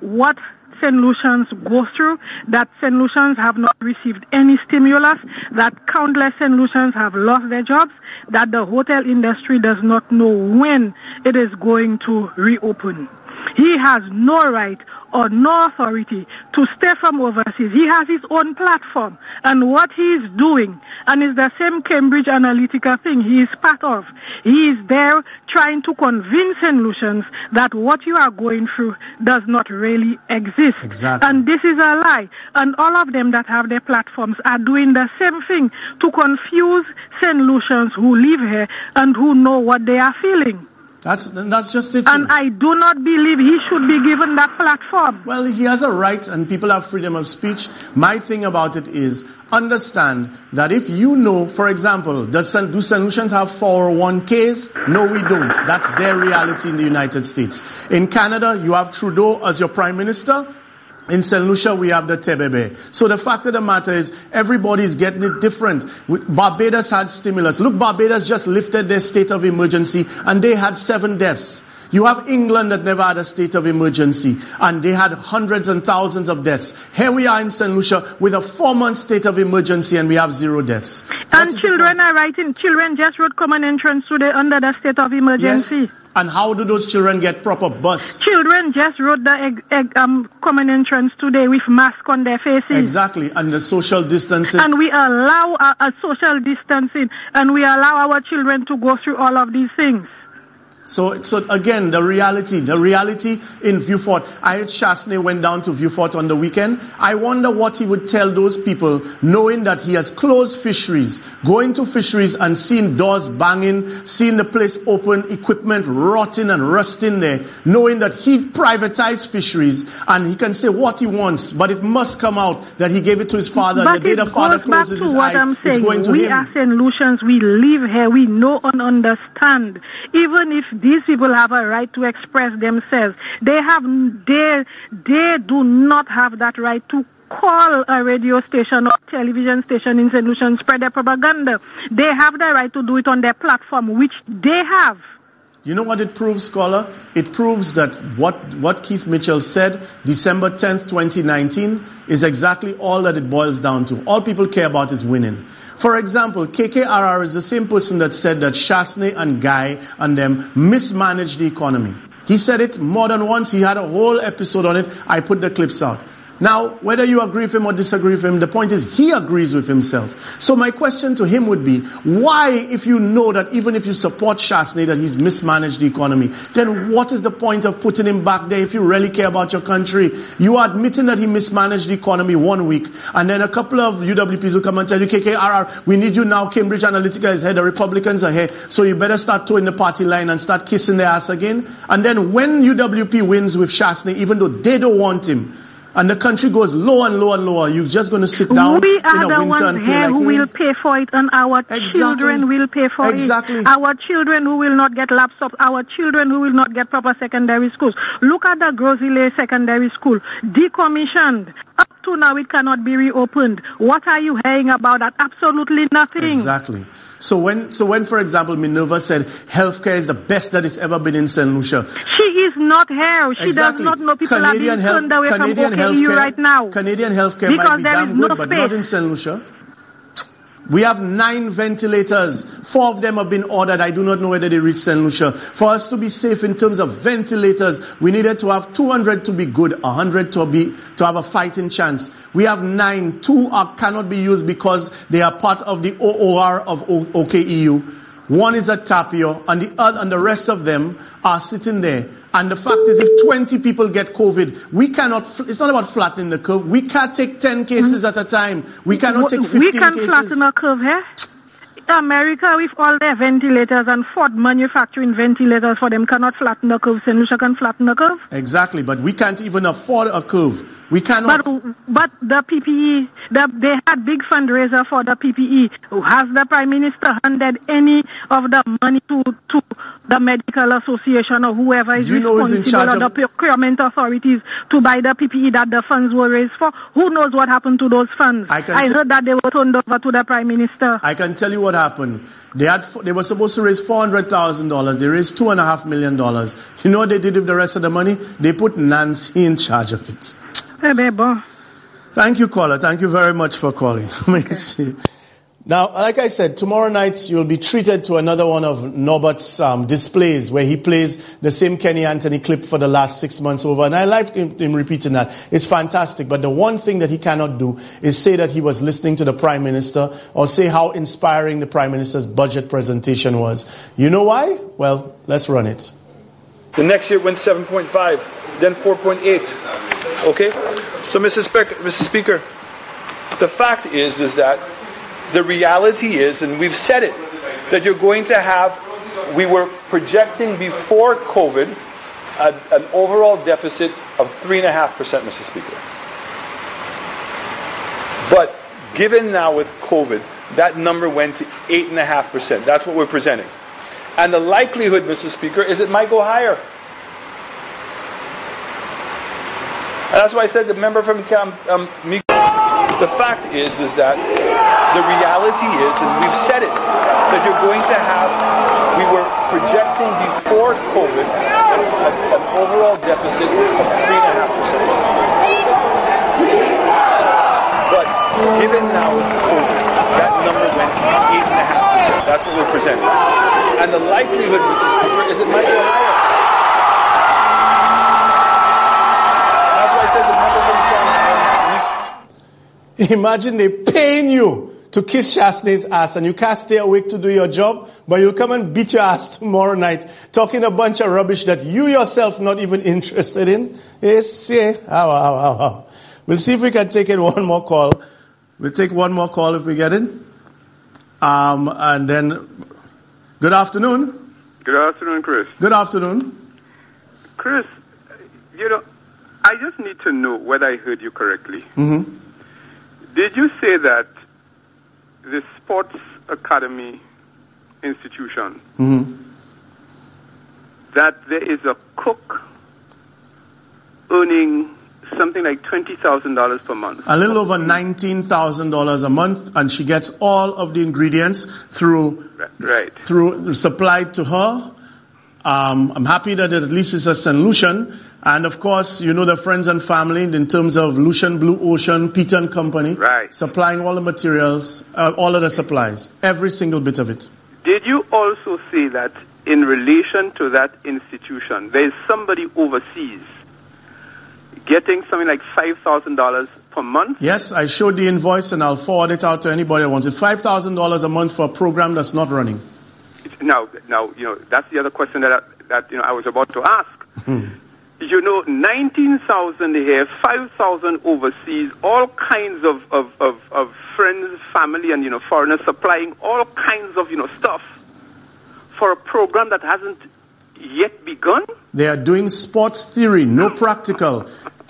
what St. Lucians go through, that St. Lucians have not received any stimulus, that countless St. Lucians have lost their jobs, that the hotel industry does not know when it is going to reopen. He has no right or no authority to stay from overseas. He has his own platform. And what he is doing, and it's the same Cambridge Analytica thing he is part of, he is there trying to convince St. Lucians that what you are going through does not really exist. Exactly. And this is a lie. And all of them that have their platforms are doing the same thing to confuse St. Lucians who live here and who know what they are feeling. That's that's just it. And I do not believe he should be given that platform. Well, he has a right and people have freedom of speech. My thing about it is understand that if you know, for example, does, San- do solutions have 401ks? No, we don't. That's their reality in the United States. In Canada, you have Trudeau as your prime minister. In St. Lucia, we have the Tebebe. So the fact of the matter is, everybody's getting it different. Barbados had stimulus. Look, Barbados just lifted their state of emergency and they had seven deaths. You have England that never had a state of emergency and they had hundreds and thousands of deaths. Here we are in St. Lucia with a four month state of emergency and we have zero deaths. And children are writing, children just wrote common entrance today under the state of emergency. Yes. And how do those children get proper bus? Children just wrote the egg, egg, um, common entrance today with mask on their faces. Exactly. And the social distancing. And we allow a, a social distancing and we allow our children to go through all of these things. So, so again, the reality, the reality in Vieux Fort. I heard Chastanet went down to Vieux Fort on the weekend. I wonder what he would tell those people knowing that he has closed fisheries, going to fisheries and seeing doors banging, seeing the place open, equipment rotting and rusting there, knowing that he privatized fisheries and he can say what he wants, but it must come out that he gave it to his father But the day the father closes his what eyes, I'm it's saying. going to we him. are St. Lucians. We live here. We know and understand. Even if these people have a right to express themselves, they have they they do not have that right to call a radio station or television station in and spread their propaganda. They have the right to do it on their platform, which they have. You know what it proves, scholar? It proves that what, what Keith Mitchell said December 10th, 2019 is exactly all that it boils down to. All people care about is winning. For example, KKRR is the same person that said that Chastanet and Guy and them mismanaged the economy. He said it more than once. He had a whole episode on it. I put the clips out. Now, whether you agree with him or disagree with him, the point is he agrees with himself. So my question to him would be, why, if you know that even if you support Chastanet that he's mismanaged the economy, then what is the point of putting him back there if you really care about your country? You are admitting that he mismanaged the economy one week, and then a couple of UWPs will come and tell you, KKRR, we need you now, Cambridge Analytica is here, the Republicans are here, so you better start towing the party line and start kissing their ass again. And then when UWP wins with Chastanet, even though they don't want him, and the country goes lower and lower and lower. You're just going to sit down we in are a the winter ones and play here like who "Hmm." will pay for it, and our children will pay for Exactly. it. Our children who will not get laptops, our children who will not get proper secondary schools. Look at the Gros Islet Secondary School, decommissioned. Up to now, it cannot be reopened. What are you hearing about that? Absolutely nothing. Exactly. So when, so when, for example, Minerva said healthcare is the best that it's ever been in St. Lucia, She is not here. She Exactly. does not know people Canadian are being health, turned away Canadian from healthcare, right now. Canadian healthcare Because might be damn no good, but not in St. Lucia. We have nine ventilators. Four of them have been ordered. I do not know whether they reach St. Lucia. For us to be safe in terms of ventilators, we needed to have 200 to be good, 100 to be, to have a fighting chance. We have nine. Two are, cannot be used because they are part of the OOR of OKEU. One is at Tapion, and the other, and the rest of them are sitting there. And the fact is, if 20 people get COVID, we cannot, it's not about flattening the curve. We can't take 10 cases at a time. We cannot take 15 cases. we can cases. flatten a curve here. America, with all their ventilators and Ford manufacturing ventilators for them, cannot flatten the curve. St. Lucia can flatten the curve. Exactly, but we can't even afford a curve. We cannot. But but the PPE, the, they had big fundraiser for the PPE. Has the Prime Minister handed any of the money to, to the Medical Association or whoever is You responsible or the procurement authorities to buy the PPE that the funds were raised for? Who knows what happened to those funds? I can I t- heard that they were turned over to the Prime Minister. I can tell you what happened. They had, they were supposed to raise four hundred thousand dollars. They raised two and a half million dollars. You know what they did with the rest of the money? They put Nancy in charge of it. Thank you, caller. Thank you very much for calling. See. Now, like I said, tomorrow night you'll be treated to another one of Norbert's um, displays where he plays the same Kenny Anthony clip for the last six months over. And I like him, him repeating that. It's fantastic. But the one thing that he cannot do is say that he was listening to the Prime Minister or say how inspiring the Prime Minister's budget presentation was. You know why? Well, let's run it. The next year went 7.5, then 4.8. Okay? So, Mr. Speaker, Mr. Speaker, the fact is, is that the reality is, and we've said it, that you're going to have, we were projecting before COVID a, an overall deficit of 3.5%, Mr. Speaker. But given now with COVID, that number went to 8.5%. That's what we're presenting. And the likelihood, Mr. Speaker, is it might go higher. And that's why I said the member from um, the fact is, is that the reality is, and we've said it, that you're going to have, we were projecting before COVID an overall deficit of 3.5%. Mr. Speaker. But given now COVID, that number went to 8.5%. That's what we're presenting. And the likelihood, Mr. Speaker, is it might go higher. That's why I said the Imagine they paying you to kiss Chastanet's ass and you can't stay awake to do your job, but you'll come and beat your ass tomorrow night talking a bunch of rubbish that you yourself not even interested in. Yes, yeah. Ow, ow, ow, ow. We'll see if we can take it one more call. We'll take one more call if we get it. Um, and then, good afternoon. Good afternoon, Chris. Good afternoon. Chris, you know, I just need to know whether I heard you correctly. hmm Did you say that the Sports Academy institution, hmm that there is a cook earning something like $20,000 per month? A little over $19,000 a month and she gets all of the ingredients through Right. through supplied to her. Um, I'm happy that at least it's a St. And of course, you know the friends and family in terms of Lucian Blue Ocean, Peter and Company. Right. Supplying all the materials, uh, all of the supplies. Every single bit of it. Did you also say that in relation to that institution, there is somebody overseas getting something like $5,000 per month. Yes, I showed the invoice and I'll forward it out to anybody that wants it. $5,000 a month for a program that's not running. Now, now, you know, that's the other question that I, that you know I was about to ask. You know, nineteen thousand here, five thousand overseas, all kinds of, of, of, of friends, family, and you know, foreigners supplying all kinds of you know stuff for a program that hasn't yet begun. They are doing sports theory, no mm. practical,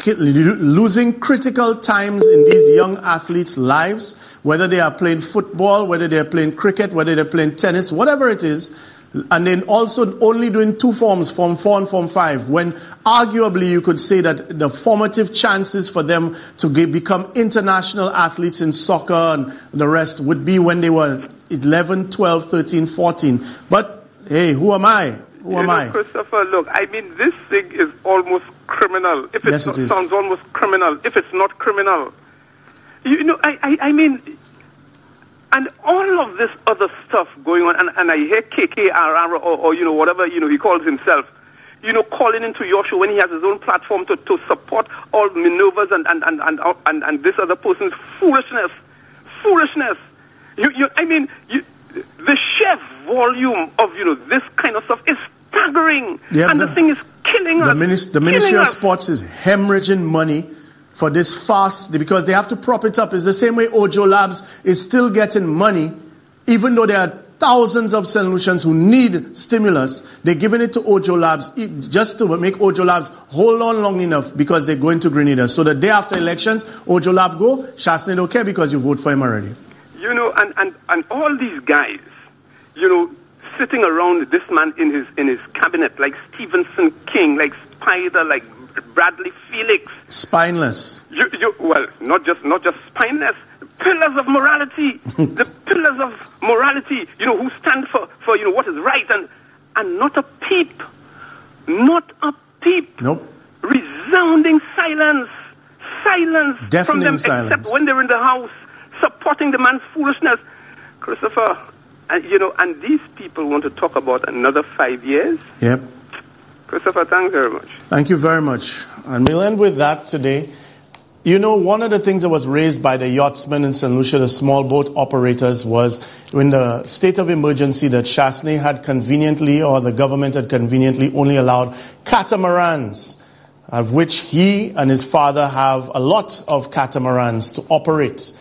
losing critical times in these young athletes' lives, whether they are playing football, whether they are playing cricket, whether they're playing tennis, whatever it is. And then also only doing two forms, form four and form five, when arguably you could say that the formative chances for them to ge- become international athletes in soccer and the rest would be when they were 11, 12, 13, 14. But hey, who am I? Who you am know, I? Christopher, look, I mean, this thing is almost criminal. If it, Yes, it is. sounds almost criminal, if it's not criminal. You know, I, I, I mean, and all of this other stuff going on, and, and I hear KKR or, or, you know, whatever, you know, he calls himself, you know, calling into your show when he has his own platform to, to support all maneuvers and, and, and, and, and, and this other person's foolishness. Foolishness. You, you, I mean, you, the sheer volume of, you know, this kind of stuff is staggering. Yeah, and the, the- thing is killing The, us. minis- the Ministry of us. Sports is hemorrhaging money for this fast because they have to prop it up. It's the same way Ojo Labs is still getting money, even though there are thousands of solutions who need stimulus. They're giving it to Ojo Labs just to make Ojo Labs hold on long enough because they're going to Grenada. So the day after elections, Ojo Lab go, Chastanet don't care because you vote for him already. You know, and, and, and all these guys, you know, sitting around this man in his in his cabinet, like Stephenson King, like Spider, like Bradley Felix. Spineless. You, you, well, not just not just spineless, pillars of morality, the pillars of morality. You know, who stand for for you know what is right and and not a peep, not a peep. Nope. Resounding silence, silence from them, silence. except when they're in the house supporting the man's foolishness. Christopher, and, you know, and these people want to talk about another five years. Yep. Christopher, thanks very much. Thank you very much. And we'll end with that today. You know, one of the things that was raised by the yachtsmen in St. Lucia, the small boat operators, was in the state of emergency that Chastanet had conveniently, or the government had conveniently only allowed catamarans, of which he and his father have a lot of catamarans to operate.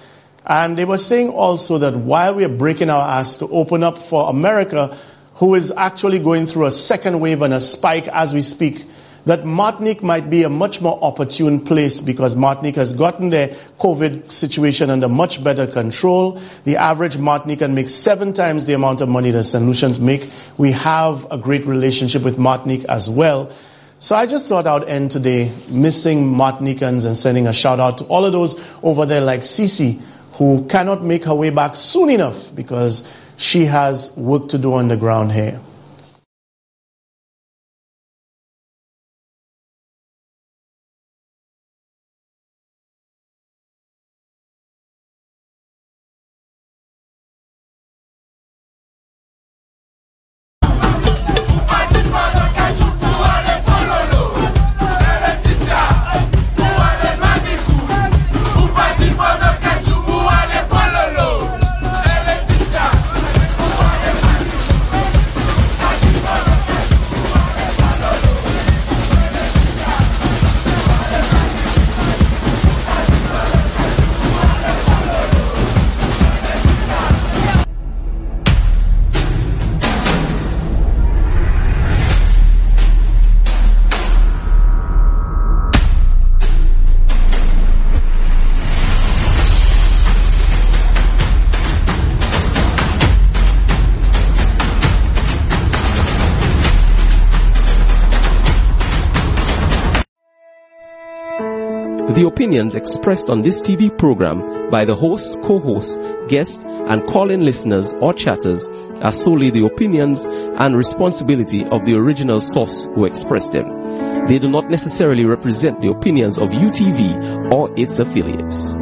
And they were saying also that while we are breaking our ass to open up for America, who is actually going through a second wave and a spike as we speak, that Martinique might be a much more opportune place because Martinique has gotten their COVID situation under much better control. The average Martinican makes seven times the amount of money that St. Lucians make. We have a great relationship with Martinique as well. So I just thought I'd end today missing Martinicans and sending a shout out to all of those over there like Cece who cannot make her way back soon enough because she has work to do on the ground here. Opinions expressed on this TV program by the hosts, co-hosts, guests, and call-in listeners or chatters are solely the opinions and responsibility of the original source who expressed them. They do not necessarily represent the opinions of UTV or its affiliates.